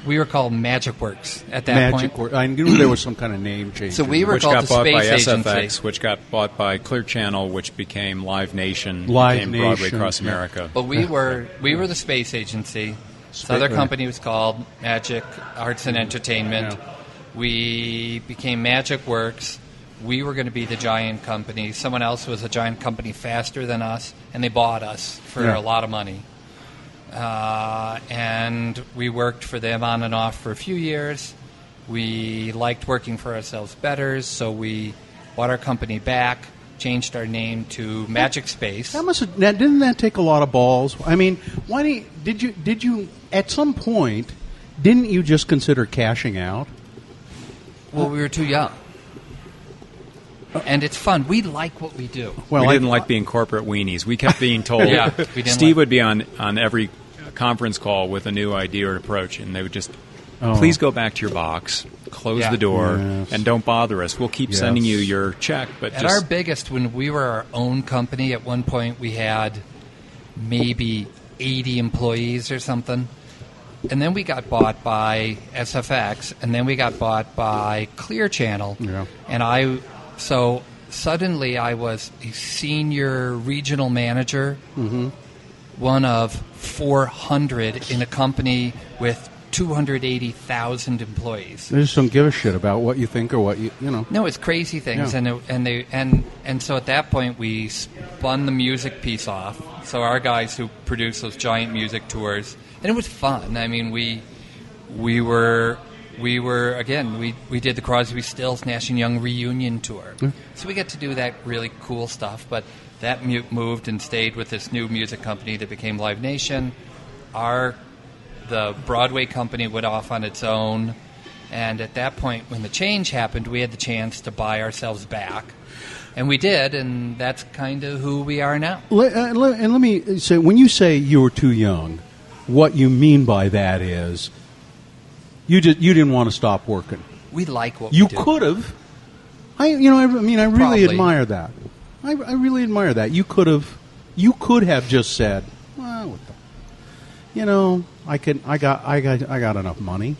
we were called Magic Works at that Magic? point. Word? I knew there was some kind of name (clears throat) change. So we were which called got the bought by Space SFX, Agency. Eh? which got bought by Clear Channel, which became Live Nation, Live became Broadway Nation, across yeah. America. But we were we were the space agency. This other company was called Magic Arts and Entertainment. We became Magic Works. We were going to be the giant company. Someone else was a giant company faster than us, and they bought us for Yeah. a lot of money. Uh, and we worked for them on and off for a few years. We liked working for ourselves better, so we bought our company back, changed our name to Magic Space. That must have, that, didn't that take a lot of balls? I mean, why do you, did you did you at some point didn't you just consider cashing out? Well, we were too young. And it's fun. We like what we do. Well, we I- didn't like being corporate weenies. We kept being told. (laughs) Yeah, we Steve like- would be on on every conference call with a new idea or approach, and they would just Oh. please go back to your box, close Yeah. the door, Yes. and don't bother us. We'll keep Yes. sending you your check, but At just our biggest, when we were our own company, at one point we had maybe 80 employees or something. And then we got bought by SFX, and then we got bought by Clear Channel. Yeah. And I, so suddenly I was a senior regional manager, mm-hmm. One of 400 in a company with 280,000 employees. They just don't give a shit about what you think or what you you know. No, it's crazy things, Yeah. and it, and they and and so at that point we spun the music piece off. So our guys who produce those giant music tours, and it was fun. I mean, we we were we were again we we did the Crosby, Stills, Nash and Young reunion tour. So we got to do that really cool stuff. But that moved and stayed with this new music company that became Live Nation. Our the Broadway company went off on its own. And at that point, when the change happened, we had the chance to buy ourselves back. And we did, and that's kind of who we are now. Let, uh, let- and let me say, when you say you were too young, what you mean by that is you just you didn't want to stop working. We like what You could have. I you know I, I mean I really Probably. admire that. I, I really admire that. You could have you could have just said, well, what the, you know, I can I got I got I got enough money.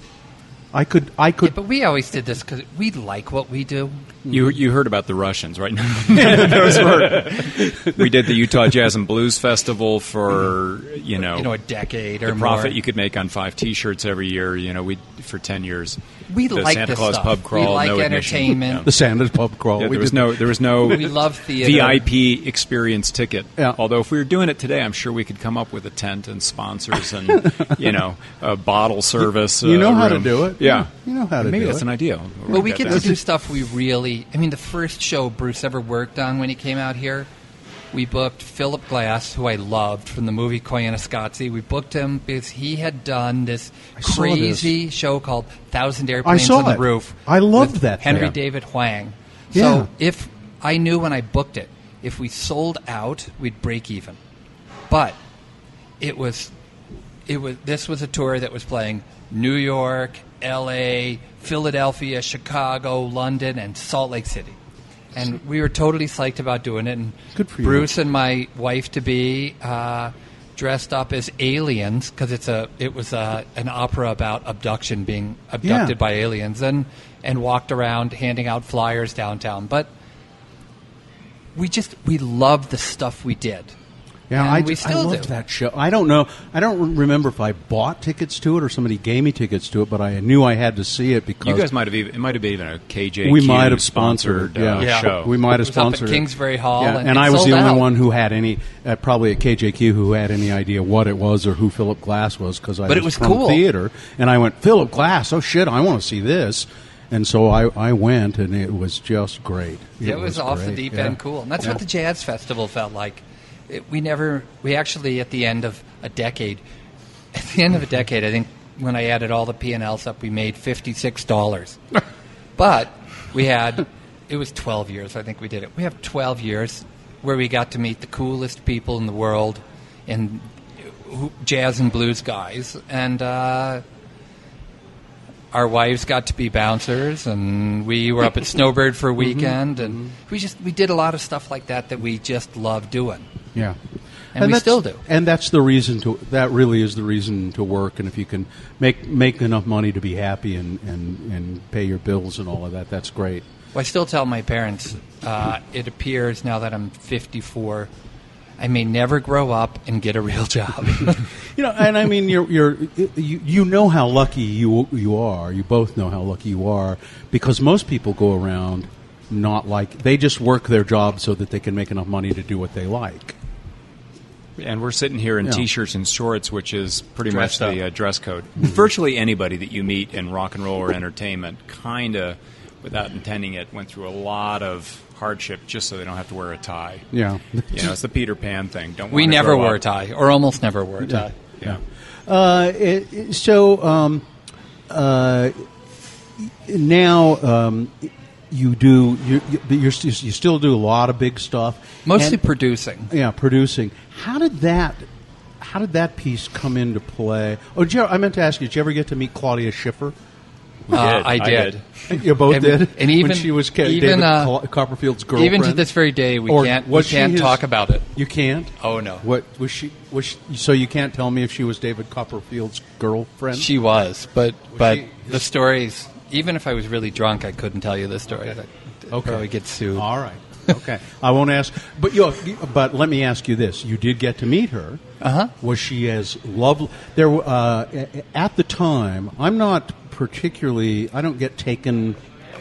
I could I Yeah, could but we always did this because we like what we do. You you heard about the Russians, right? (laughs) Those were (laughs) we did the Utah Jazz and Blues Festival for you know You know, a decade or the profit more. you could make on five T-shirts every year. You know, we for ten years. We the like Santa this Claus stuff. pub crawl, we like no admission. entertainment. the Santa's pub crawl. Yeah, We there was did- no there was no (laughs) We love theater. VIP experience ticket. Yeah. Although if we were doing it today, I'm sure we could come up with a tent and sponsors and you know a bottle service. You uh, know how to do it. Yeah, You know how to Maybe do that's it. an idea. Well, we We'll get to do stuff we really. I mean, the first show Bruce ever worked on when he came out here, we booked Philip Glass, who I loved from the movie Koyaanisqatsi. We booked him because he had done this crazy show called Thousand Airplanes saw on the it. Roof. I loved that Henry thing. David Hwang. Yeah. So if I knew when I booked it, if we sold out, we'd break even. But it was it was this was a tour that was playing New York, L.A., Philadelphia, Chicago, London, and Salt Lake City. And we were totally psyched about doing it. And Good for you. Bruce and my wife to be uh, dressed up as aliens because it's a it was a, an opera about abduction, being abducted Yeah. by aliens, and and walked around handing out flyers downtown. But we just we loved the stuff we did. Yeah, And I, we I loved do. that show. I don't know. I don't remember if I bought tickets to it or somebody gave me tickets to it, but I knew I had to see it because You guys might have even it might have been even a KJQ we might have sponsored. sponsored uh, yeah. show. we might have It was up at sponsored it. Kingsbury Hall, Yeah, and and it I was sold the only out. one who had any, uh, probably at KJQ, who had any idea what it was or who Philip Glass was because I But it was, was from cool. theater, and I went Philip Glass. Oh shit, I want to see this. And so I, I went, and it was just great. It, was, off the deep yeah. end cool. And that's Yeah. what the Jazz Festival felt like. It, we never, we actually, at the end of a decade, (laughs) at the end of a decade, I think when I added all the P&Ls up, we made $56. (laughs) but we had, it was 12 years, I think we did it. We have 12 years where we got to meet the coolest people in the world and who, jazz and blues guys. And, uh, our wives got to be bouncers, and we were up at (laughs) Snowbird for a weekend, and we just we did a lot of stuff like that that we just love doing. Yeah. And we that's- still do. And that's the reason to. That really is the reason to work. And if you can make make enough money to be happy and, and, and pay your bills and all of that, that's great. Well, I still tell my parents. Uh, it appears now that I'm 54, I may never grow up and get a real job. (laughs) You know, and I mean, you're you're you, you know how lucky you you are. You both know how lucky you are because most people go around not like they just work their job so that they can make enough money to do what they like. And we're sitting here in Yeah. t-shirts and shorts, which is pretty Dressed much the uh, dress code. Virtually anybody that you meet in rock and roll or entertainment, kind of, without intending it, went through a lot of hardship just so they don't have to wear a tie. Yeah. You know, it's the Peter Pan thing. Don't we wanna never grow wore a tie, or almost never wore a tie. Yeah. Uh, it, it- so um, uh, now um, you do you you, you're, you still do a lot of big stuff. Mostly And- producing. yeah, producing. How did that? how did that piece come into play? Oh, did you, I meant to ask you, did you ever get to meet Claudia Schiffer? Uh, did. I I did. did. You both And- did, and even- when she was Ca- even, David uh, Copperfield's girlfriend. Even to this very day, we Or can't we can't his- talk about it. You can't. Oh no, What was she? Was she, so you can't tell me if she was David Copperfield's girlfriend? she was, but but she- the stories. Even if I was really drunk, I couldn't tell you the story. I'd Probably get sued. All right. Okay. I won't ask. But you. But let me ask you this: You did get to meet her. Uh-huh. Was she as lovely? There. Uh, at the time, I'm not particularly. I don't get taken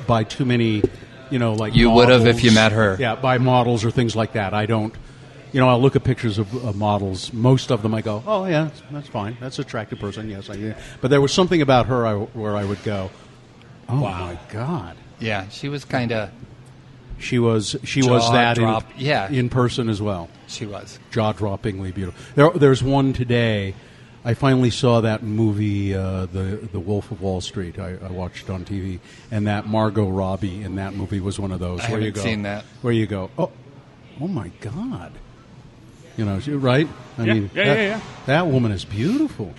by too many. You know, like You would have if you met her. Yeah, by models or things like that. I don't. You know, I'll look at pictures of, of models. Most of them, I go, "Oh yeah, that's fine. That's an attractive person." Yes, I. Yeah. But there was something about her I, where I would go, "Oh my god." Yeah, she was kind of. She was she was that in, drop- yeah. in person as well. She was. Jaw droppingly beautiful. There, there's one today. I finally saw that movie, uh, the the Wolf of Wall Street. I, I watched on TV, and that Margot Robbie in that movie was one of those. I where you haven't go, seen that. Where you go, oh, oh my God, you know, she- right? I Yeah, mean, yeah, that, yeah, yeah. that woman is beautiful.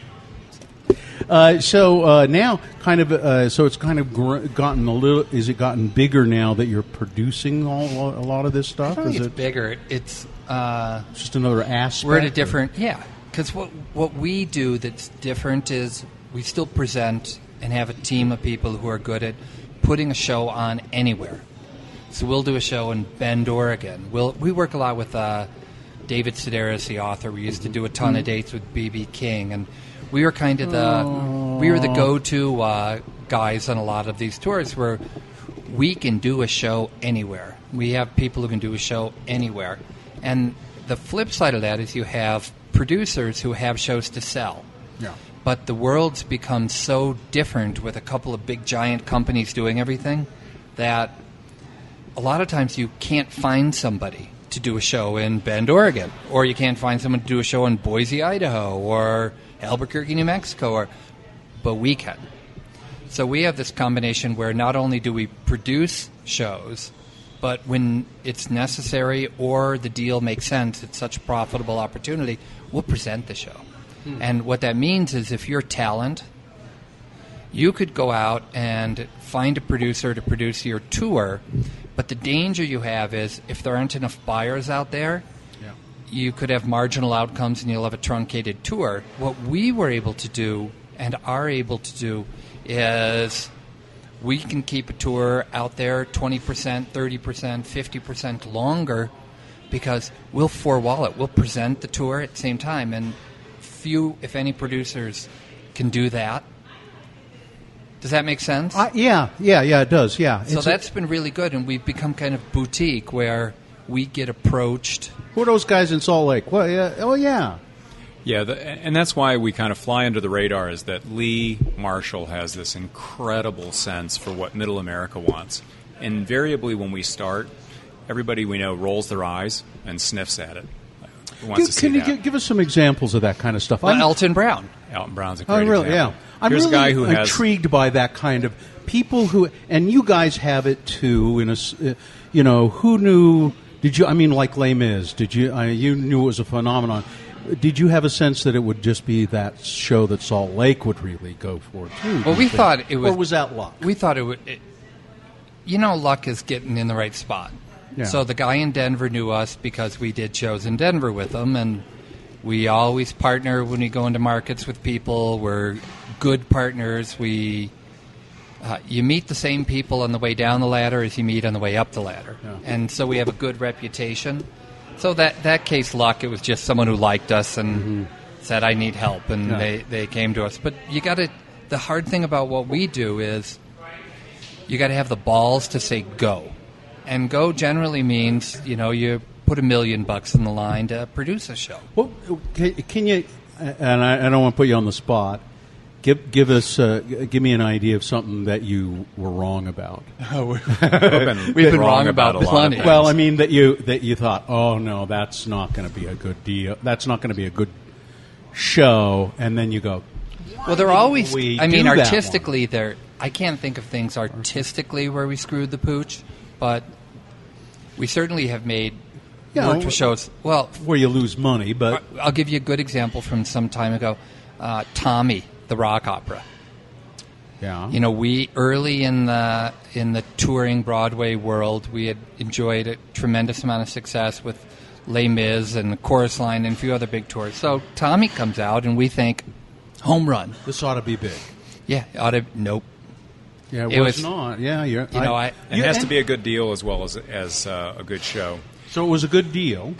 Uh, so uh, now, kind of, uh, so it's kind of gr- gotten a little. Is it gotten bigger now that you're producing all, a lot of this stuff? Is it's it bigger. It's uh, just another aspect? we're at a or- different yeah. Because what what we do that's different is we still present and have a team of people who are good at putting a show on anywhere. So we'll do a show in Bend, Oregon. We'll we work a lot with uh, David Sedaris, the author. We used to do a ton of dates with BB King, and we were kind of the we were the go-to uh, guys on a lot of these tours where we can do a show anywhere. We have people who can do a show anywhere, and the flip side of that is you have producers who have shows to sell. Yeah. But the world's become so different with a couple of big giant companies doing everything that a lot of times you can't find somebody to do a show in Bend, Oregon, or you can't find someone to do a show in Boise, Idaho, or Albuquerque, New Mexico, or but we can. So we have this combination where not only do we produce shows, but when it's necessary or the deal makes sense, it's such a profitable opportunity, we'll present the show. Hmm. And what that means is if you're talent, you could go out and find a producer to produce your tour, but the danger you have is if there aren't enough buyers out there. You could have marginal outcomes and you'll have a truncated tour. What we were able to do and are able to do is we can keep a tour out there 20%, 30%, 50% longer because we'll four wall it. We'll present the tour at the same time. And few, if any, producers can do that. Does that make sense? Uh, yeah, yeah, yeah. It does. Yeah. so It's a- that's been really good, and we've become kind of boutique where we get approached. Who are those guys in Salt Lake? Well, yeah. Oh, yeah. Yeah, the, and that's why we kind of fly under the radar is that Lee Marshall has this incredible sense for what middle America wants. Invariably, when we start, everybody we know rolls their eyes and sniffs at it. Wants Give- to see can you that? give us some examples of that kind of stuff? Well, Elton Brown. Elton Brown's a Oh, really? example. Yeah. I'm Here's really a guy who has intrigued by that kind of people who, and you guys have it too. In a, s- uh, you know, who knew? Did you? I mean, like Les Mis. Did you? I, you knew it was a phenomenon. Did you have a sense that it would just be that show that Salt Lake would really go for too? Well, we think? thought it was- or was that luck? We thought it would. It, you know, luck is getting in the right spot. Yeah. So the guy in Denver knew us because we did shows in Denver with him, and we always partner when we go into markets with people. We're good partners. We uh, you meet the same people on the way down the ladder as you meet on the way up the ladder, Yeah. and so we have a good reputation. So that that case, luck, it was just someone who liked us and said, "I need help," and Mm-hmm. Yeah. they they came to us. But you got to. The hard thing about what we do is you got to have the balls to say go. And go generally means, you know, you put a million bucks in the line to produce a show. Well, can, can you? And I, I don't want to put you on the spot. Give give us uh, give me an idea of something that you were wrong about. (laughs) (laughs) We've been, We've been wrong about a lot of plenty. Well, I mean that you that you thought, oh no, that's not going to be a good deal. That's not going to be a good show, and then you go, Well, they're always. we I mean, artistically, they're. I can't think of things artistically where we screwed the pooch, but we certainly have made Yeah, worked for shows. Well, where you lose money, but I'll give you a good example from some time ago. Uh, Tommy, the rock opera. yeah, You know, we early in the in the touring Broadway world, we had enjoyed a tremendous amount of success with Les Mis and the Chorus Line and a few other big tours. So Tommy comes out, and we think, home run. this ought to be big. Yeah, ought to. Nope. Yeah, it, It was, was- not. Yeah, you're, You know, I, It You- has to be a good deal as well as as uh, a good show. So it was a good deal.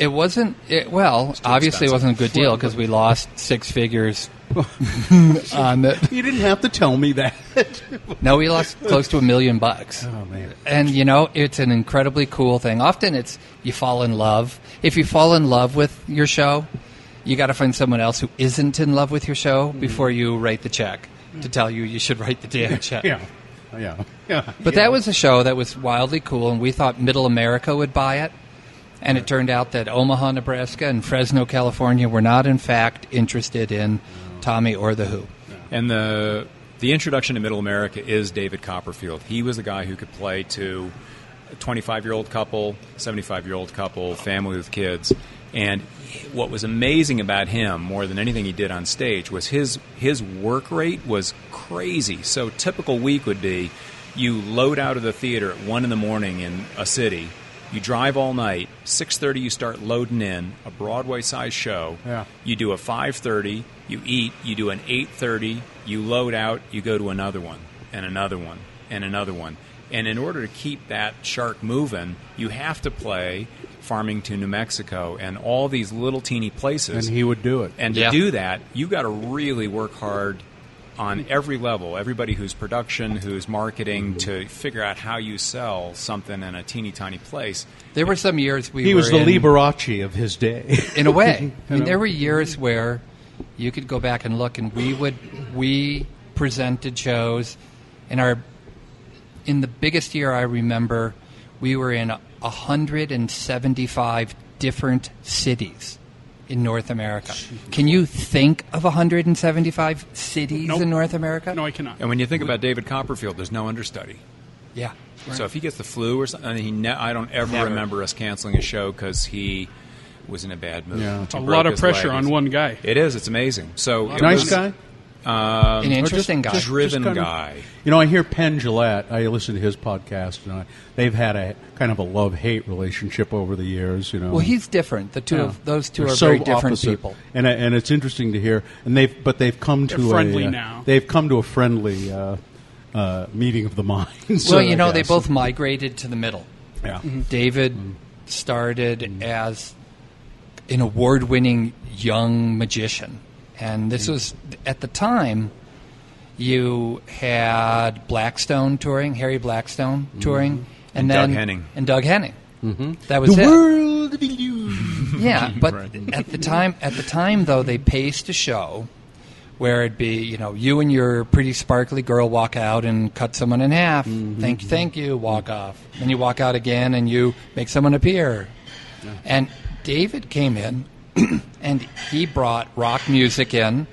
It wasn't. It, well, too obviously, it wasn't a good deal because we lost six figures (laughs) on it. You didn't have to tell me that. (laughs) No, we lost close to a million bucks. oh man. And you know, it's an incredibly cool thing. Often it's you fall in love. If you fall in love with your show, you got to find someone else who isn't in love with your show mm-hmm. before you write the check to mm. tell you you should write the damn (laughs) check. Yeah, yeah, yeah. But that was a show that was wildly cool, and we thought Middle America would buy it. And it turned out that Omaha, Nebraska, and Fresno, California were not, in fact, interested in Tommy or the Who. And the the introduction to Middle America is David Copperfield. He was the guy who could play to a 25 year old couple, 75 year old couple, family with kids. And what was amazing about him, more than anything he did on stage, was his his work rate was crazy. So typical week would be you load out of the theater at one in the morning in a city. You drive all night. Six thirty, you start loading in a Broadway-sized show. Yeah. You do a five thirty. You eat. You do an eight thirty. You load out. You go to another one and another one and another one. And in order to keep that shark moving, you have to play Farmington, to New Mexico, and all these little teeny places. And he would do it. And to Yeah. do that, you got to really work hard on every level. Everybody who's production, who's marketing, mm-hmm. to figure out how you sell something in a teeny tiny place. There were some years we He were was the in, Liberace of his day. in a way. (laughs) I mean, there were years where you could go back and look, and we would we presented shows in our in the biggest year I remember, we were in hundred and seventy five different cities in North America. Can you think of 175 cities Nope. in North America? No, I cannot. And when you think about David Copperfield, there's no understudy. Yeah. So if he gets the flu or something, I, mean, he ne- I don't ever Never. remember us canceling a show because he was in a bad mood. Yeah. A lot of pressure leg. on one guy. It is. It's amazing. So nice was guy. An interesting guy. just- driven kind of- guy. You know, I hear Penn Jillette. I listen to his podcast, and I, they've had a kind of a love hate relationship over the years. You know, well, he's different. The two Yeah. of those 2 They're are so very different opposite. people. and and it's interesting to hear. And they've but they've come to They're friendly a, uh, now. They've come to a friendly uh, uh, meeting of the (laughs) minds. Well, uh, you know, they both migrated to the middle. Yeah. Mm-hmm. David started as an award-winning young magician, and this was at the time. You had Blackstone touring, Harry Blackstone touring, and, And then Doug Henning. and Doug Henning. Mm-hmm. That was The it. world of illusion. (laughs) Yeah, (laughs) but at the time, at the time though, they paced a show where it'd be, you know, you and your pretty sparkly girl walk out and cut someone in half. Thank you, thank you. Walk off. Then you walk out again and you make someone appear. And David came in, (clears throat) and he brought rock music in.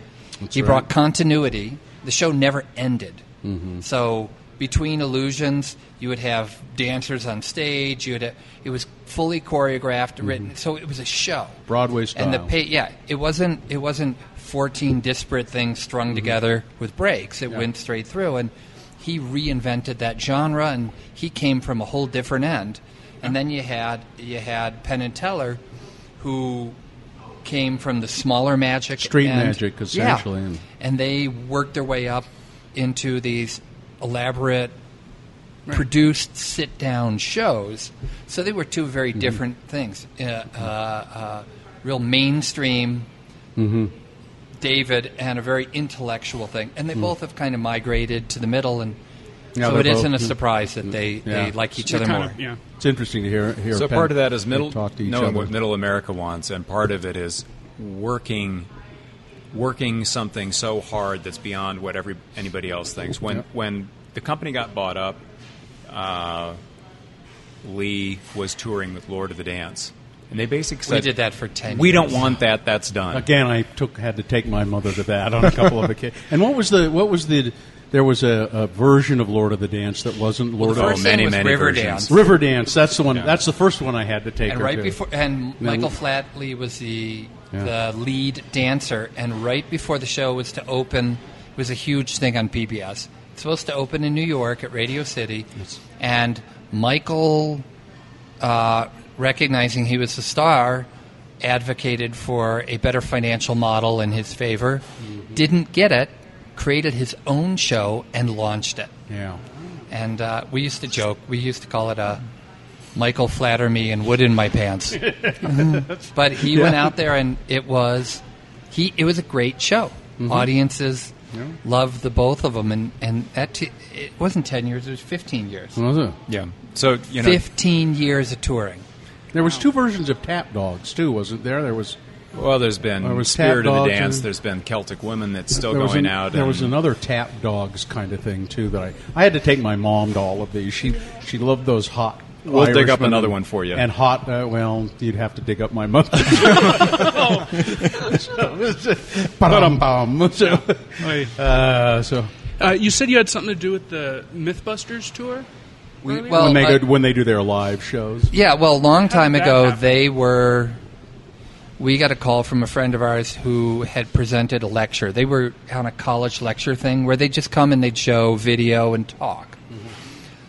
he brought continuity. The show never ended. Mm-hmm. So between illusions, you would have dancers on stage. You would have, it was fully choreographed, mm-hmm. written. So it was a show. Broadway style. And the pay, yeah, it wasn't it wasn't fourteen disparate things strung mm-hmm. together with breaks. It went straight through, and he reinvented that genre, and he came from a whole different end. And then you had you had Penn and Teller, who came from the smaller magic, Street end. magic, essentially, and- and they worked their way up into these elaborate produced sit down shows. So they were two very Mm-hmm. different things. Uh, uh, uh, real mainstream Mm-hmm. David and a very intellectual thing. And they both have kind of migrated to the middle. And Mm. Yeah, so they're it isn't a surprise that they, Yeah. they like each They're other kind more. of- yeah. It's interesting to hear. hear So Penn part of that is middle talk to each knowing other. what Middle America wants, and part of it is working working something so hard that's beyond what every anybody else thinks. When Yeah. when the company got bought up, uh, Lee was touring with Lord of the Dance, And they basically We did that for 10 We years. don't want that. That's done. Again, I took had to take my mother to that on a couple of (laughs) occasions. And what was the what was the there was a, a version of Lord of the Dance that wasn't Lord the of first Oh, many, thing was many Riverdance. River Dance. That's the one. That's the first one I had to take And her right to. before, and Then- Michael Flatley was the Yeah. the lead dancer, and right before the show was to open, was a huge thing on PBS. It's supposed to open in New York at Radio City, yes. and Michael, uh, recognizing he was a star, advocated for a better financial model in his favor. Mm-hmm. Didn't get it, created his own show and launched it. yeah. And uh, we used to joke. We used to call it a Michael flatter me and wood in my pants. (laughs) (laughs) but he went out there and it was he. It was a great show. Audiences loved the both of them, and and that t- it wasn't ten years. It was fifteen years. Was it? Yeah. So you know, Fifteen years of touring. There was two versions of Tap Dogs too, wasn't there? There was well, there's been There was Spirit Tap of the Dance. and- There's been Celtic Women that's still going an- out. There was another Tap Dogs kind of thing too that I I had to take my mom to all of these. She she loved those hot. We'll dig up another and- one for you. And hot. Uh, well, you'd have to dig up my mother. (laughs) (laughs) Ba-dum-bum. (laughs) so, uh, so Uh, you said you had something to do with the MythBusters tour. We, well, when they I- go, when they do their live shows. Yeah, well, a long time ago, happen? they were. We got a call from a friend of ours who had presented a lecture. They were on a college lecture thing where they'd just come and they'd show video and talk.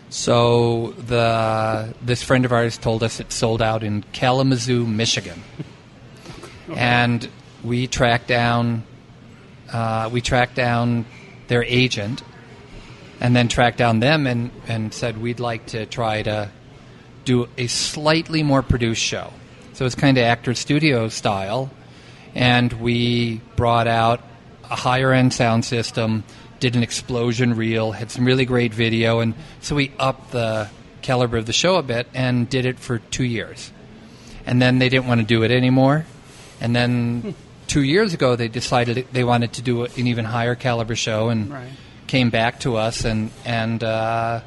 So the this friend of ours told us it sold out in Kalamazoo, Michigan, and we tracked down uh, we tracked down their agent and then tracked down them and, and said we'd like to try to do a slightly more produced show. So it's kind of actor studio style. And we brought out a higher end sound system, did an explosion reel, had some really great video, and so we upped the caliber of the show a bit and did it for two years. And then they didn't want to do it anymore. And then two years ago, they decided they wanted to do an even higher caliber show and Right. came back to us and and uh,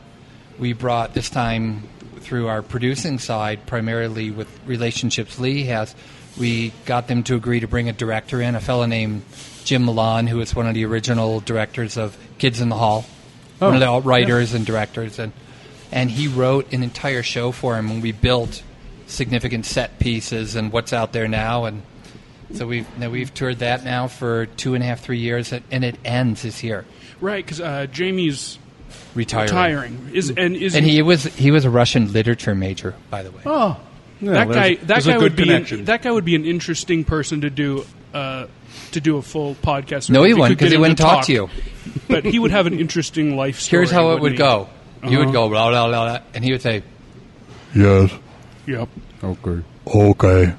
we brought this time through our producing side, primarily with relationships Lee has. We got them to agree to bring a director in, a fellow named Jim Millan, who is one of the original directors of Kids in the Hall, one of the writers and directors, and and he wrote an entire show for him, and we built significant set pieces and what's out there now, and so we've now we've toured that now for two and a half, three years, and it ends this year. Right, because uh, Jamie's Retiring. retiring. Is and is And he was he was a Russian literature major, by the way. Oh, yeah, that guy? That guy a would be an, that guy would be an interesting person to do uh, to do a full podcast. No, with. he wouldn't because he wouldn't talk talk to you. but he would have an interesting life (laughs) story. Here's how it wouldn't would he? go. You would Uh-huh. go blah blah blah, blah, and he would say, Yes. Yep. okay. Okay.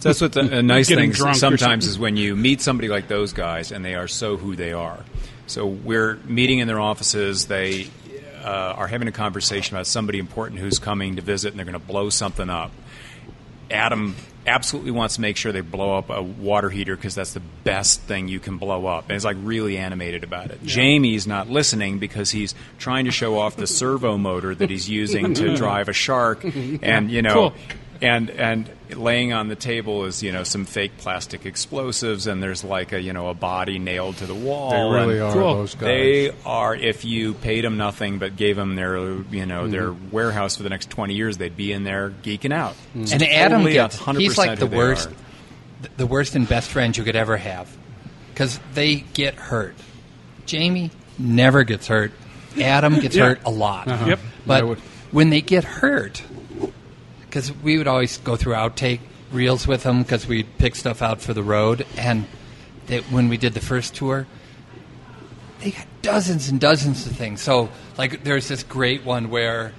So that's what the a nice thing sometimes is when you meet somebody like those guys and they are so who they are. So we're meeting in their offices. They uh, are having a conversation about somebody important who's coming to visit, and they're going to blow something up. Adam absolutely wants to make sure they blow up a water heater because that's the best thing you can blow up. And he's like really animated about it. Jamie's not listening because he's trying to show off the servo motor that he's using to (laughs) drive a shark. And, you know, Cool. And and laying on the table is you know some fake plastic explosives and there's like a you know a body nailed to the wall They really and are Cool. those guys. they are if you paid them nothing but gave them their you know their Mm-hmm. warehouse for the next 20 years they'd be in there geeking out It's and Adam totally gets 100% he's like the worst, are. the worst and best friend you could ever have, because they get hurt. Jamie never gets hurt. Adam gets (laughs) Yeah. hurt a lot. Yep. But would- when they get hurt, because we would always go through outtake reels with them because we'd pick stuff out for the road, and they, when we did the first tour, they got dozens and dozens of things. So, like, there's this great one where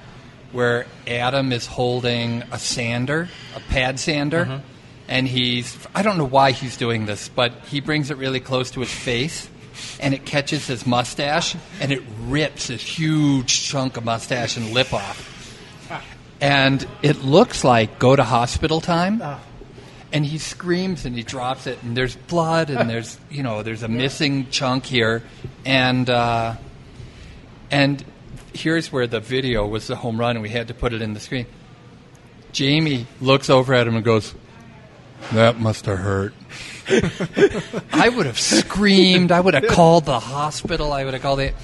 where Adam is holding a sander, a pad sander, mm-hmm. and he's I don't know why he's doing this, but he brings it really close to his face. And it catches his mustache, and it rips this huge chunk of mustache and lip off. And it looks like go to hospital time. And he screams and he drops it, and there's blood, and (laughs) there's you know there's a missing chunk here, and uh, and here's where the video was the home run, and we had to put it in the screen. Jamie looks over at him and goes, That must have hurt. (laughs) I would have screamed. I would have called the hospital. I would have called it.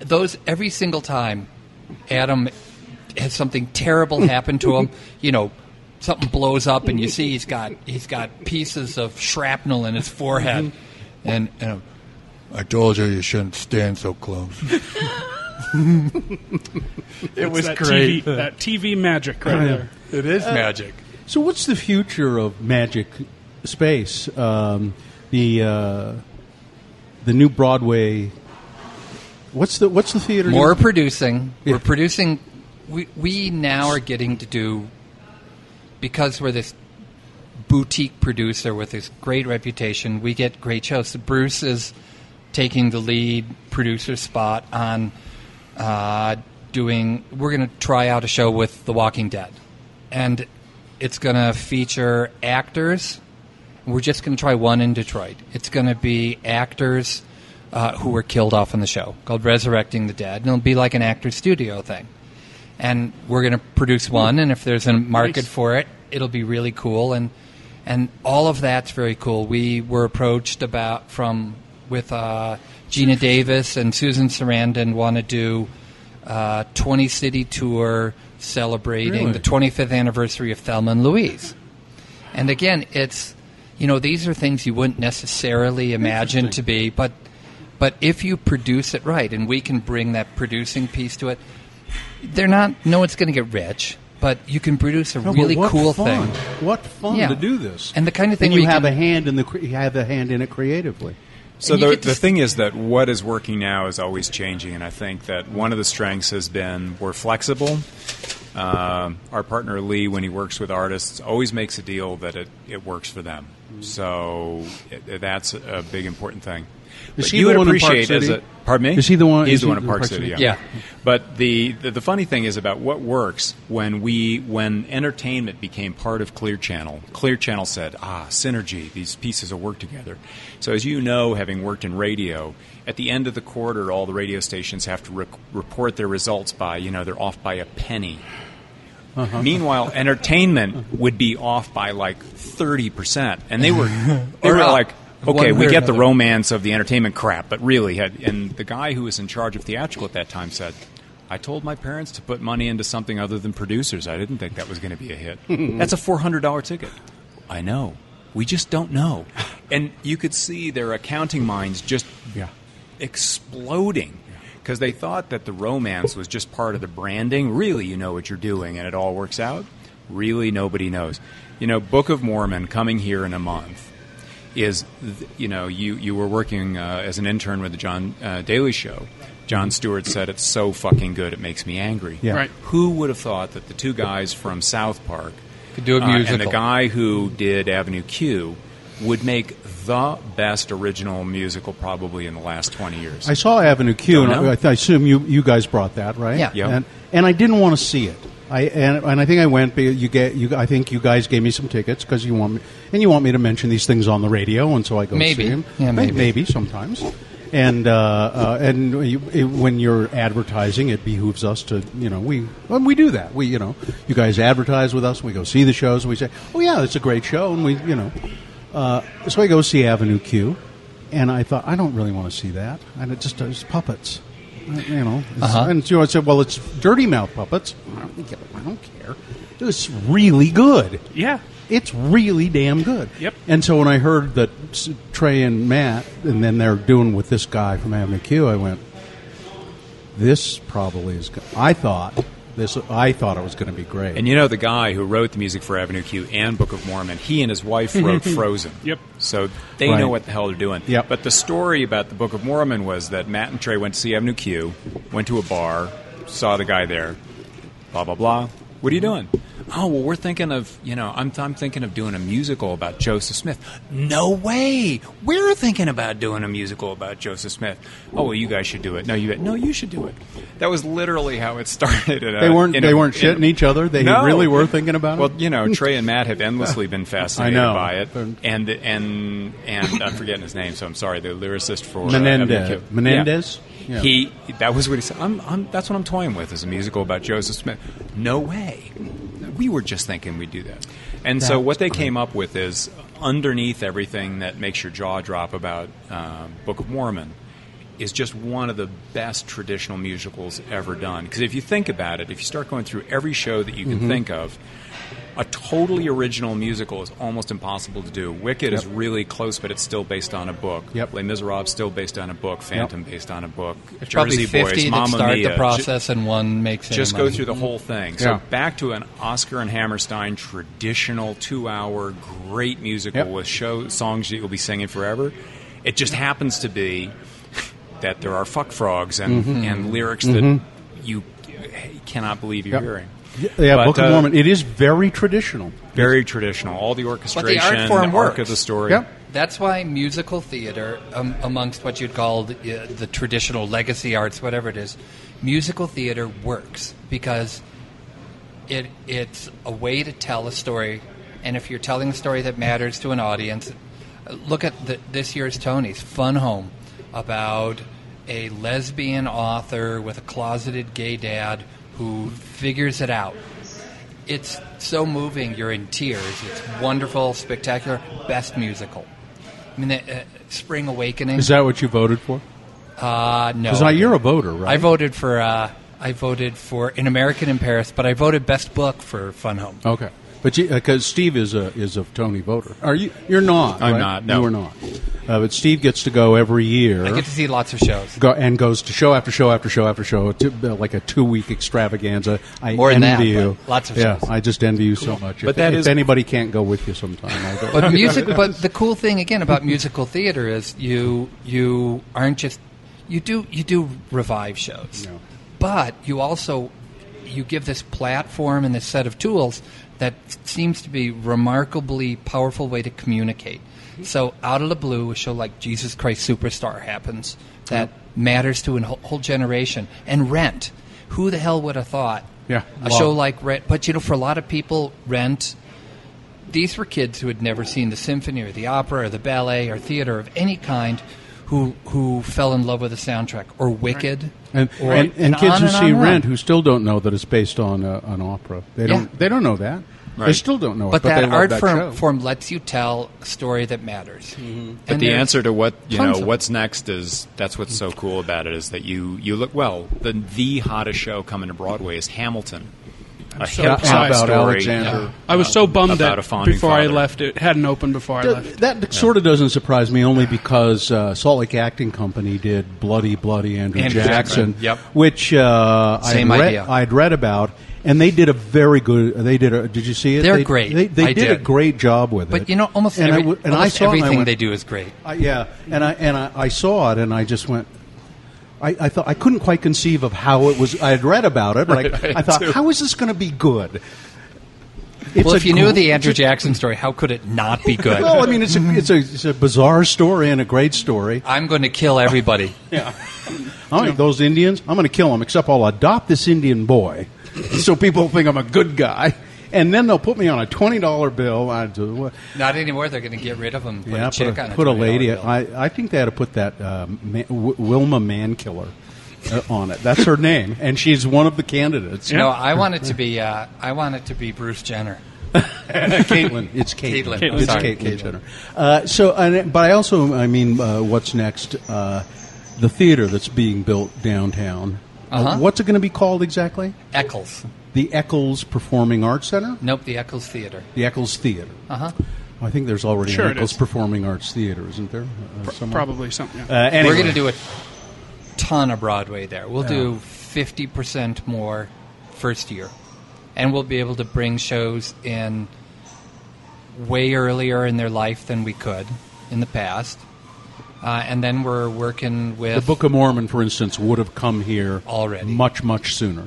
Those every single time, Adam has something terrible (laughs) happen to him. You know, something blows up, and you see he's got he's got pieces of shrapnel in his forehead, and, and I told you you shouldn't stand so close. (laughs) it was that great. TV, that TV magic right there. It is magic. So, what's the future of Magic Space? Um, the uh, the new Broadway. What's the what's the theater? More name? producing. Yeah. We're producing. We we now are getting to do because we're this boutique producer with this great reputation. We get great shows. So Bruce is taking the lead producer spot on uh, doing. We're going to try out a show with The Walking Dead, and it's going to feature actors. We're just going to try one in Detroit. It's going to be actors uh, who were killed off in the show called Resurrecting the Dead, and it'll be like an actor studio thing. And we're going to produce one, and if there's a market Nice. for it, it'll be really cool. And and all of that's very cool. We were approached about from with uh, Geena Davis and Susan Sarandon want to do a 20 city tour celebrating Really? the 25th anniversary of Thelma and Louise. And again, it's you know these are things you wouldn't necessarily imagine to be, but but if you produce it right, and we can bring that producing piece to it, they're not. No one's going to get rich, but you can produce a No, really what cool fun. thing. What fun Yeah. to do this, And the kind of thing And you you have can- a hand in the cre- you have a hand in it creatively. So the, the thing is that what is working now is always changing, and I think that one of the strengths has been we're flexible. Um, our partner Lee, when he works with artists, always makes a deal that it, it works for them. So it, that's a big important thing. Is he you the would one in Park appreciate City? a pardon me. Is he the one- He's the one in Park, Park City. City? Yeah. Yeah. But the, the the funny thing is about what works when we when entertainment became part of Clear Channel. Clear Channel said, "Ah, synergy. These pieces will work together." So as you know, having worked in radio, at the end of the quarter, all the radio stations have to rec- report their results by you know they're off by a penny. Meanwhile, entertainment would be off by like thirty percent, and they were (laughs) they were like, okay, we get the romance of the entertainment crap, but really, had, and the guy who was in charge of theatrical at that time said, "I told my parents to put money into something other than producers. I didn't think that was going to be a hit. (laughs) That's a four hundred dollar ticket. I know." We just don't know. And you could see their accounting minds just Yeah. exploding because they thought that the romance was just part of the branding. Really, you know what you're doing and it all works out. Really, nobody knows. You know, Book of Mormon coming here in a month is, you know, you, you were working uh, as an intern with the Jon uh, Daily Show. Jon Stewart said, It's so fucking good, it makes me angry. Yeah. Right. Who would have thought that the two guys from South Park Could do a uh, and the guy who did Avenue Q would make the best original musical probably in the last 20 years. I saw Avenue Q, Don't and know. I, I assume you, you guys brought that, right? Yeah. Yeah. And, and I didn't want to see it. I and, and I think I went. because You get you. I think you guys gave me some tickets because you want me, and you want me to mention these things on the radio, and so I go Maybe. see them. Yeah, maybe. maybe sometimes. And uh, uh, and you, it, when you're advertising, it behooves us to you know we well, we do that. We you know you guys advertise with us. We go see the shows. and We say, oh yeah, it's a great show, and we you know. Uh, so I go see Avenue Q, and I thought I don't really want to see that, and it just it's puppets, Uh, you know. Uh-huh. And so I said, well, it's Dirty Mouth puppets. I don't, care- I don't care. It's really good. Yeah. It's really damn good. Yep. And so when I heard that Trey and Matt, and then they're doing with this guy from Avenue Q, I went, "This probably is." Go-. I thought this. I thought it was going to be great. And you know the guy who wrote the music for Avenue Q and Book of Mormon, he and his wife wrote (laughs) Frozen. Yep. So they Right. know what the hell they're doing. Yep. But the story about the Book of Mormon was that Matt and Trey went to see Avenue Q, went to a bar, saw the guy there, blah blah blah. What are you doing? Oh well, we're thinking of you know I'm I'm thinking of doing a musical about Joseph Smith. No way, we're thinking about doing a musical about Joseph Smith. Oh well, you guys should do it. No, you no, you should do it. That was literally how it (laughs) started. a- they weren't. They a- weren't in a- shitting each other. They No. really were thinking about Well, it. Well you know, Trey and Matt have endlessly been (laughs) fascinated by it, and and and I'm forgetting his name, so I'm sorry. The lyricist for uh, Menendez. Q. Menendez? Yeah. Yeah. He that was what he said. I'm, I'm, that's what I'm toying with is a musical about Joseph Smith. No way. we were just thinking we'd do that. And so what they came up with is underneath everything that makes your jaw drop about um, Book of Mormon is just one of the best traditional musicals ever done. Because if you think about it, if you start going through every show that you can Mm-hmm. think of, a totally original musical is almost impossible to do. Wicked is really close, but it's still based on a book. Yep. Les Miserables still based on a book. Phantom based on a book. There's Jersey probably 50 Boys, Mamma start Mia. the process and one makes Just go money. through the whole thing. So Yeah. back to an Oscar and Hammerstein traditional two-hour great musical Yep. with show songs that you'll be singing forever. It just happens to be that there are fuck frogs and, Mm-hmm. and lyrics that you cannot believe you're Yep. hearing. Yeah, But, Book of uh, Mormon. It is very traditional. Very traditional. All the orchestration, the art form the arc works. of the story. Yep. That's why musical theater, um, amongst what you'd call the, uh, the traditional legacy arts, whatever it is, musical theater works because it it's a way to tell a story, and if you're telling a story that matters to an audience, uh, look at the, this year's Tonys, Fun Home, about a lesbian author with a closeted gay dad who figures it out it's so moving. You're in tears. It's wonderful, spectacular, best musical. I mean, the, uh, Spring Awakening. Is that what you voted for? uh, no, Because you're a voter, right? I voted for. Uh, I voted for An American in Paris, but I voted best book for Fun Home. Okay, but because Steve is a is a Tony voter. Are you? You're not. I'm right? not, no. You are not. Uh, but Steve gets to go every year. I get to see lots of shows. go, and goes to show after show after show after show, to, uh, like a two week extravaganza. I More than envy that, you. but lots of yeah, shows. I just envy you so much. But if, that if is- anybody can't go with you sometime, I'll go. But music. (laughs) but the cool thing again about musical theater is you you aren't just you do you do revive shows, No. but you also you give this platform and this set of tools that seems to be remarkably powerful way to communicate. Mm-hmm. So out of the blue, a show like Jesus Christ Superstar happens that matters to a whole, generation. And Rent, who the hell would have thought? Yeah, a show like Rent, but you know, for a lot of people, Rent these were kids who had never seen the symphony or the opera or the ballet or theater of any kind who who fell in love with the soundtrack or Wicked and, or, and, and kids who and see on and on. Rent who still don't know that it's based on uh, an opera. They don't. Yeah. They don't know that. They still don't know but it. But that they art that form, form lets you tell a story that matters. But the answer to what you know what's next is that's what's so cool about it is that you you look well the the hottest show coming to Broadway is Hamilton, a so hip hop about story Alexander. I was so bummed about that a founding before I left, it hadn't opened before I left. That sort of doesn't surprise me, only because uh, Salt Lake Acting Company did "Bloody, Bloody Andrew, Andrew Jackson," Jackson, yep. which uh, Same I'd read, idea. I'd read about, and they did a very good. They did. A, did you see it? They're They- great. They, they I did, a great job with it. But you know, almost, and every, I w- and I almost saw it and I everything went- they do is great. I, yeah, and I and I, I saw it, and I just went. I, I thought I couldn't quite conceive of how it was. I had read about it, but I, (laughs) I thought, how is this going to be good? It's well, if you knew the Andrew Jackson story, how could it not be good? well, I mean, it's a, it's a it's a bizarre story and a great story. I'm going to kill everybody. (laughs) All right, those Indians, I'm going to kill them. Except I'll adopt this Indian boy, so people think I'm a good guy, and then they'll put me on a twenty dollar bill. I do, what- Not anymore. They're going to get rid of them. Put yeah, a chick put a, put a $20 lady. bill. I I think they had to put that uh, Ma- w- Wilma Mankiller uh, on it. That's her name, and she's one of the candidates. No, I want it to be. Uh, I want it to be Bruce Jenner. (laughs) Caitlyn. It's Caitlyn. Caitlyn. It's Sorry, Caitlyn, Caitlyn. Jenner. Uh, so, and, but I also, I mean, uh, what's next? Uh, the theater that's being built downtown. Uh, Uh-huh. what's it going to be called exactly? Eccles. The Eccles Performing Arts Center. Nope, the Eccles Theater. The Eccles Theater. Uh huh. I think there's already Sure an Eccles is. Performing Arts Theater, isn't there? Uh, somewhere? Probably something. Uh, Yeah. anyway. We're going to do a ton of Broadway there. We'll do 50% more first year. And we'll be able to bring shows in way earlier in their life than we could in the past. Uh, and then we're working with. The Book of Mormon, for instance, would have come here Already. much, much sooner.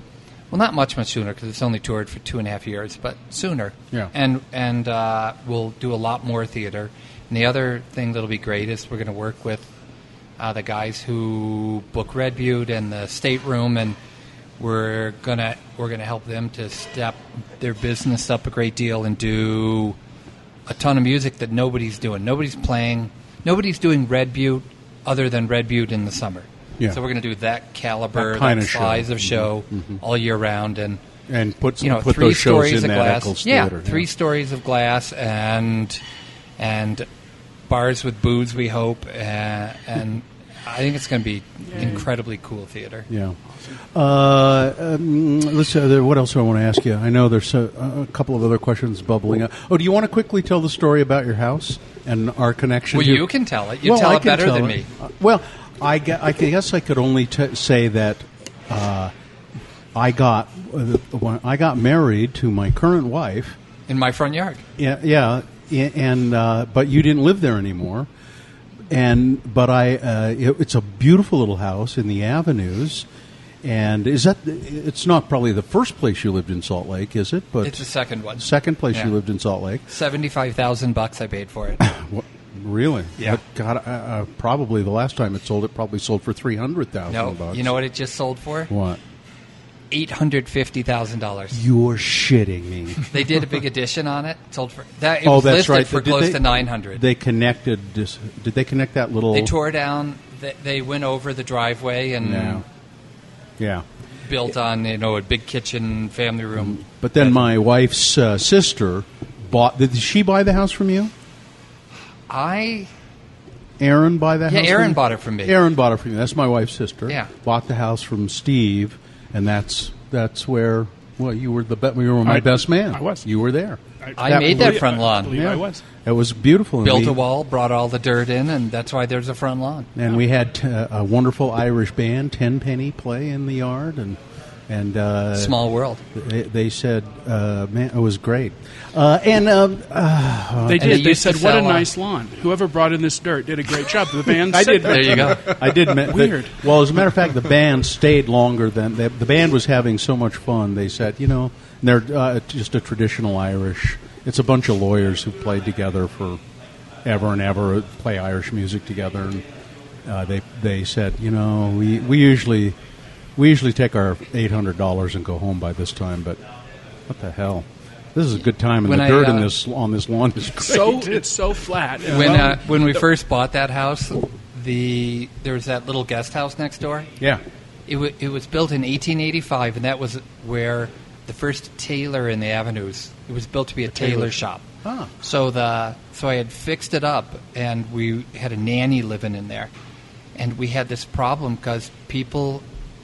Well, not much, much sooner because it's only toured for two and a half years, but sooner. Yeah. And and uh, we'll do a lot more theater. And the other thing that'll be great is we're going to work with uh, the guys who book Red Butte and the Stateroom, and we're gonna we're gonna help them to step their business up a great deal and do a ton of music that nobody's doing. Nobody's playing. Nobody's doing Red Butte other than Red Butte in the summer. Yeah. So we're going to do that caliber, That that, kind of show. size of show Mhm, mhm. all year round, and And put some, you know put three those shows stories in of that glass. Eccles yeah, Theater. three stories of glass and and bars with booze. We hope, uh, and I think it's going to be incredibly cool theater. Yeah. Uh, um, let's. Uh, what else do I want to ask you? I know there's a, a couple of other questions bubbling up. Oh, do you want to quickly tell the story about your house and our connection? Well, to- you can tell it. You Well, tell I it better tell than it. me. Uh, well, I, gue- I guess I could only t- say that uh, I got uh, I got married to my current wife. In my front yard. Yeah, yeah, and uh, but you didn't live there anymore. And but I, uh, it, it's a beautiful little house in the avenues. And is that? It's not probably the first place you lived in Salt Lake, is it? But It's the second one. second place Yeah. you lived in Salt Lake. Seventy-five thousand bucks I paid for it. (laughs) Really? Yeah. But God, uh, uh, probably the last time it sold, it probably sold for three hundred thousand no, bucks. you know what it just sold for? what? Eight hundred fifty thousand dollars. You're shitting me. (laughs) They did a big addition on it. Sold for that. It oh, was that's listed right. for Did close they- to nine hundred. They connected. This, did they connect that little? They tore down. They, they went over the driveway and Yeah. Yeah. built on you know a big kitchen, family room. But then my wife's uh, sister bought. Did she buy the house from you? I Aaron buy that Yeah, house? Aaron from bought it from me. Aaron bought it from you. That's my wife's sister. Yeah. Bought the house from Steve, and that's that's where. Well, you were the be- you were my I- best man. I was. You were there. I made that believe- front I lawn. believe I was. It was beautiful. built we- a wall, brought all the dirt in, and that's why there's a front lawn. And we had t- a wonderful Irish band, Tenpenny, play in the yard, and and uh, Small world. They, they said, uh, "Man, it was great." Uh, and um, uh, They did. they They said, "What a sell, nice lawn." Whoever brought in this dirt did a great job. The band. (laughs) I did. There you go. I did. me- the- Weird. well, as a matter of fact, the band stayed longer than the, the band was having so much fun. They said, you know, they're uh, just a traditional Irish. It's a bunch of lawyers who played together for ever and ever, play Irish music together, and uh, they they said, you know, we we usually we usually take our eight hundred dollars and go home by this time, but what the hell. This is a good time, and When the I, dirt in uh, this on this lawn is (laughs) great. So it's so flat. And When uh, when we first bought that house, the there was that little guest house next door. yeah, It, w- it was built in 1885, and that was where the first tailor in the avenues. It was built to be a, tailor, tailor. shop. Ah. So the so I had fixed it up, and we had a nanny living in there, and we had this problem because people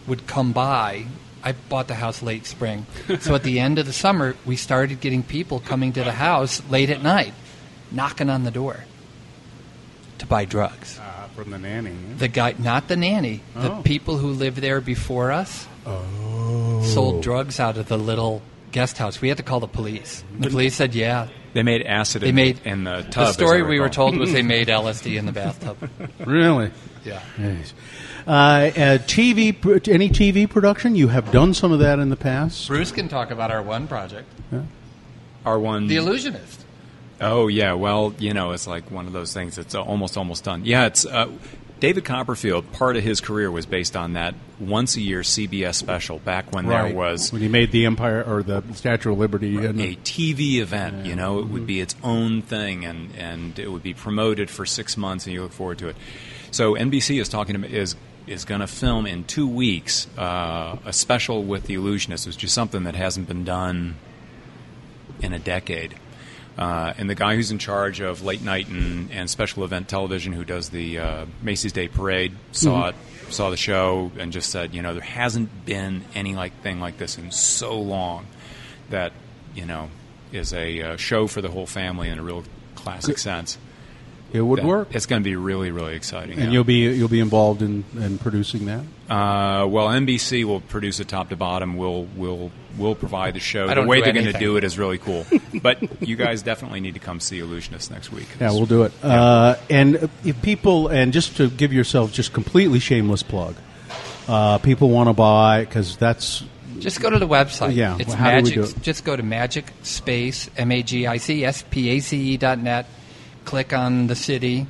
would come by. I bought the house late spring, so at the end of the summer, we started getting people coming to the house late at night, knocking on the door to buy drugs uh, from the nanny. the guy, not the nanny, the Oh. people who lived there before us sold drugs out of the little guest house. We had to call the police. The police said, "Yeah." They made acid They in, made in the tub. The story we were told was they (laughs) made LSD in the bathtub. Really. Yeah. Uh, uh, TV, any TV production? You have done some of that in the past. Bruce can talk about our one project, Our one. The Illusionist. Oh yeah, well you know it's like one of those things. It's uh, almost almost done. Yeah, it's uh, David Copperfield. Part of his career was based on that once a year CBS special back when there was when he made the Empire or the Statue of Liberty. And a TV event. You know, it would be its own thing, and and it would be promoted for six months, and you look forward to it. So NBC is talking to is is going to film in two weeks uh, a special with the Illusionists, which is something that hasn't been done in a decade. Uh, and the guy who's in charge of late night and, and special event television, who does the uh, Macy's Day Parade, saw it, saw the show, and just said, you know, there hasn't been any like thing like this in so long that you know is a uh, show for the whole family in a real classic sense. It would That- work, It's going to be really, really exciting. and yeah. you'll be you'll be involved in, in producing that. Uh, well, NBC will produce it top to bottom. We'll we'll we'll provide the show. I The don't way do they're going to do it is really cool. (laughs) but you guys definitely need to come see Illusionist next week. Yeah, we'll do it. Uh, and if people, and just to give yourself just completely shameless plug, uh, people want to buy because that's Just go to the website. Yeah, It's well, how do we magic. do it? Just go to magic space M A G I C S P A C E dot net. Click on the city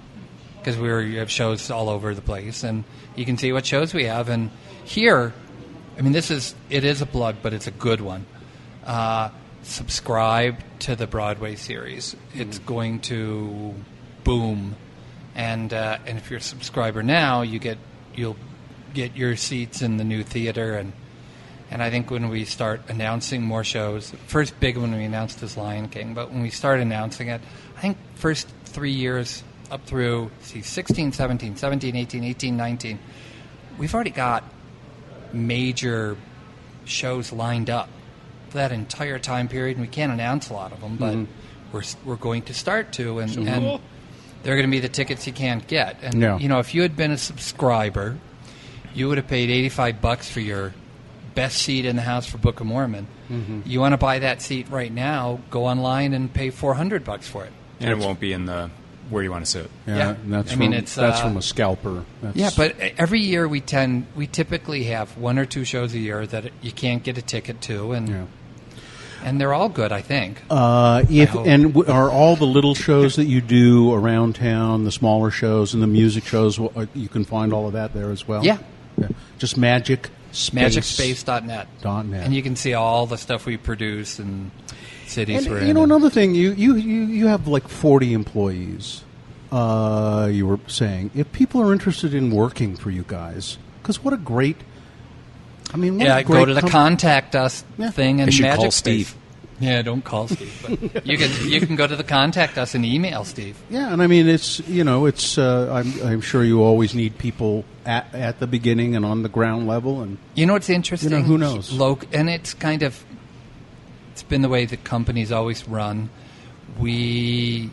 because we have shows all over the place, and you can see what shows we have. And here, I mean, this is it is a plug, but it's a good one. Uh, subscribe to the Broadway series. It's going to boom, and uh, and if you're a subscriber now, you get you'll get your seats in the new theater and And I think when we start announcing more shows, first big one we announced is Lion King, but when we start announcing it, I think first three years up through see 16, 17, 17, 18, 18, 19, we've already got major shows lined up for that entire time period, and we can't announce a lot of them, but mm-hmm. we're we're going to start to, and, and they're going to be the tickets you can't get. And Yeah. you know, if you had been a subscriber, you would have paid eighty five bucks for your best seat in the house for Book of Mormon. Mm-hmm. You want to buy that seat right now? Go online and pay four hundred bucks for it. And it won't be in the where you want to sit. Yeah, Yeah. and that's I from, mean, it's, that's uh, from a scalper. That's, Yeah, but every year we tend we typically have one or two shows a year that you can't get a ticket to, and yeah. and they're all good, I think. Uh, if hope. and w- are all the little shows that you do around town, the smaller shows and the music shows, uh, you can find all of that there as well. Yeah. Yeah. Just magic space. MagicSpace.net. Dot net. And you can see all the stuff we produce and cities And we're you in. know and- another thing, you you you, you have like forty employees. Uh, you were saying if people are interested in working for you guys, because what a great. I mean, what yeah, a great go to the com- contact us Yeah. thing and Magic call Space. Steve. Yeah, don't call Steve. But you can you can go to the contact us and email Steve. (laughs) Yeah, and I mean it's you know it's uh, I'm I'm sure you always need people at at the beginning and on the ground level and You know what's interesting? You know, who knows? Loc- and it's kind of it's been the way that companies always run. We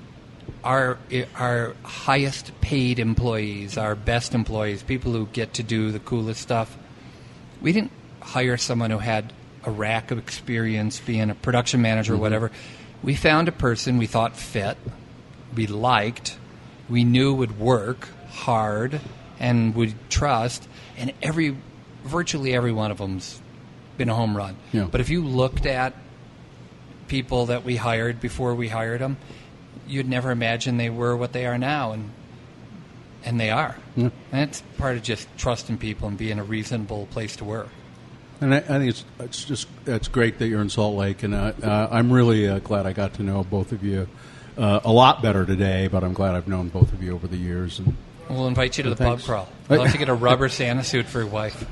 our our highest paid employees, our best employees, people who get to do the coolest stuff. We didn't hire someone who had a rack of experience being a production manager or mm-hmm. whatever. We found a person we thought fit, we liked, we knew would work hard and would trust, and every virtually every one of them's been a home run. Yeah. But if you looked at people that we hired before we hired them, you'd never imagine they were what they are now, and and they are. Yeah. And it's part of just trusting people and being a reasonable place to work. and I, I think it's it's just it's great that you're in Salt Lake and uh, uh, I'm really uh, glad I got to know both of you uh, a lot better today, but I'm glad I've known both of you over the years and We'll invite you to the Thanks. pub crawl. I'd love to get a rubber Santa suit for your wife.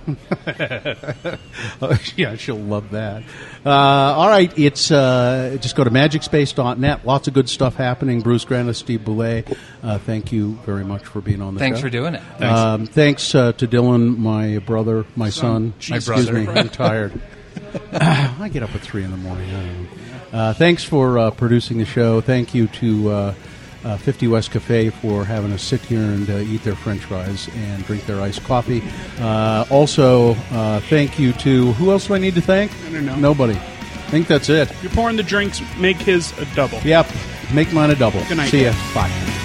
(laughs) yeah, she'll love that. Uh, all right, it's uh, just go to magicspace.net. Lots of good stuff happening. Bruce Granath, Steve Boulay, uh, thank you very much for being on the show. Thanks show. for doing it. Thanks, um, thanks uh, to Dylan, my brother, my son. My Excuse brother. me, I'm tired. (sighs) I get up at three in the morning. I don't know. Uh, thanks for uh, producing the show. Thank you to uh, uh, 50 West Cafe for having us sit here and uh, eat their French fries and drink their iced coffee. Uh, also, uh, thank you to who else do I need to thank? I don't know. Nobody. I think that's it. You're pouring the drinks. Make his a double. Yep. Make mine a double. Good night. See ya. Bye.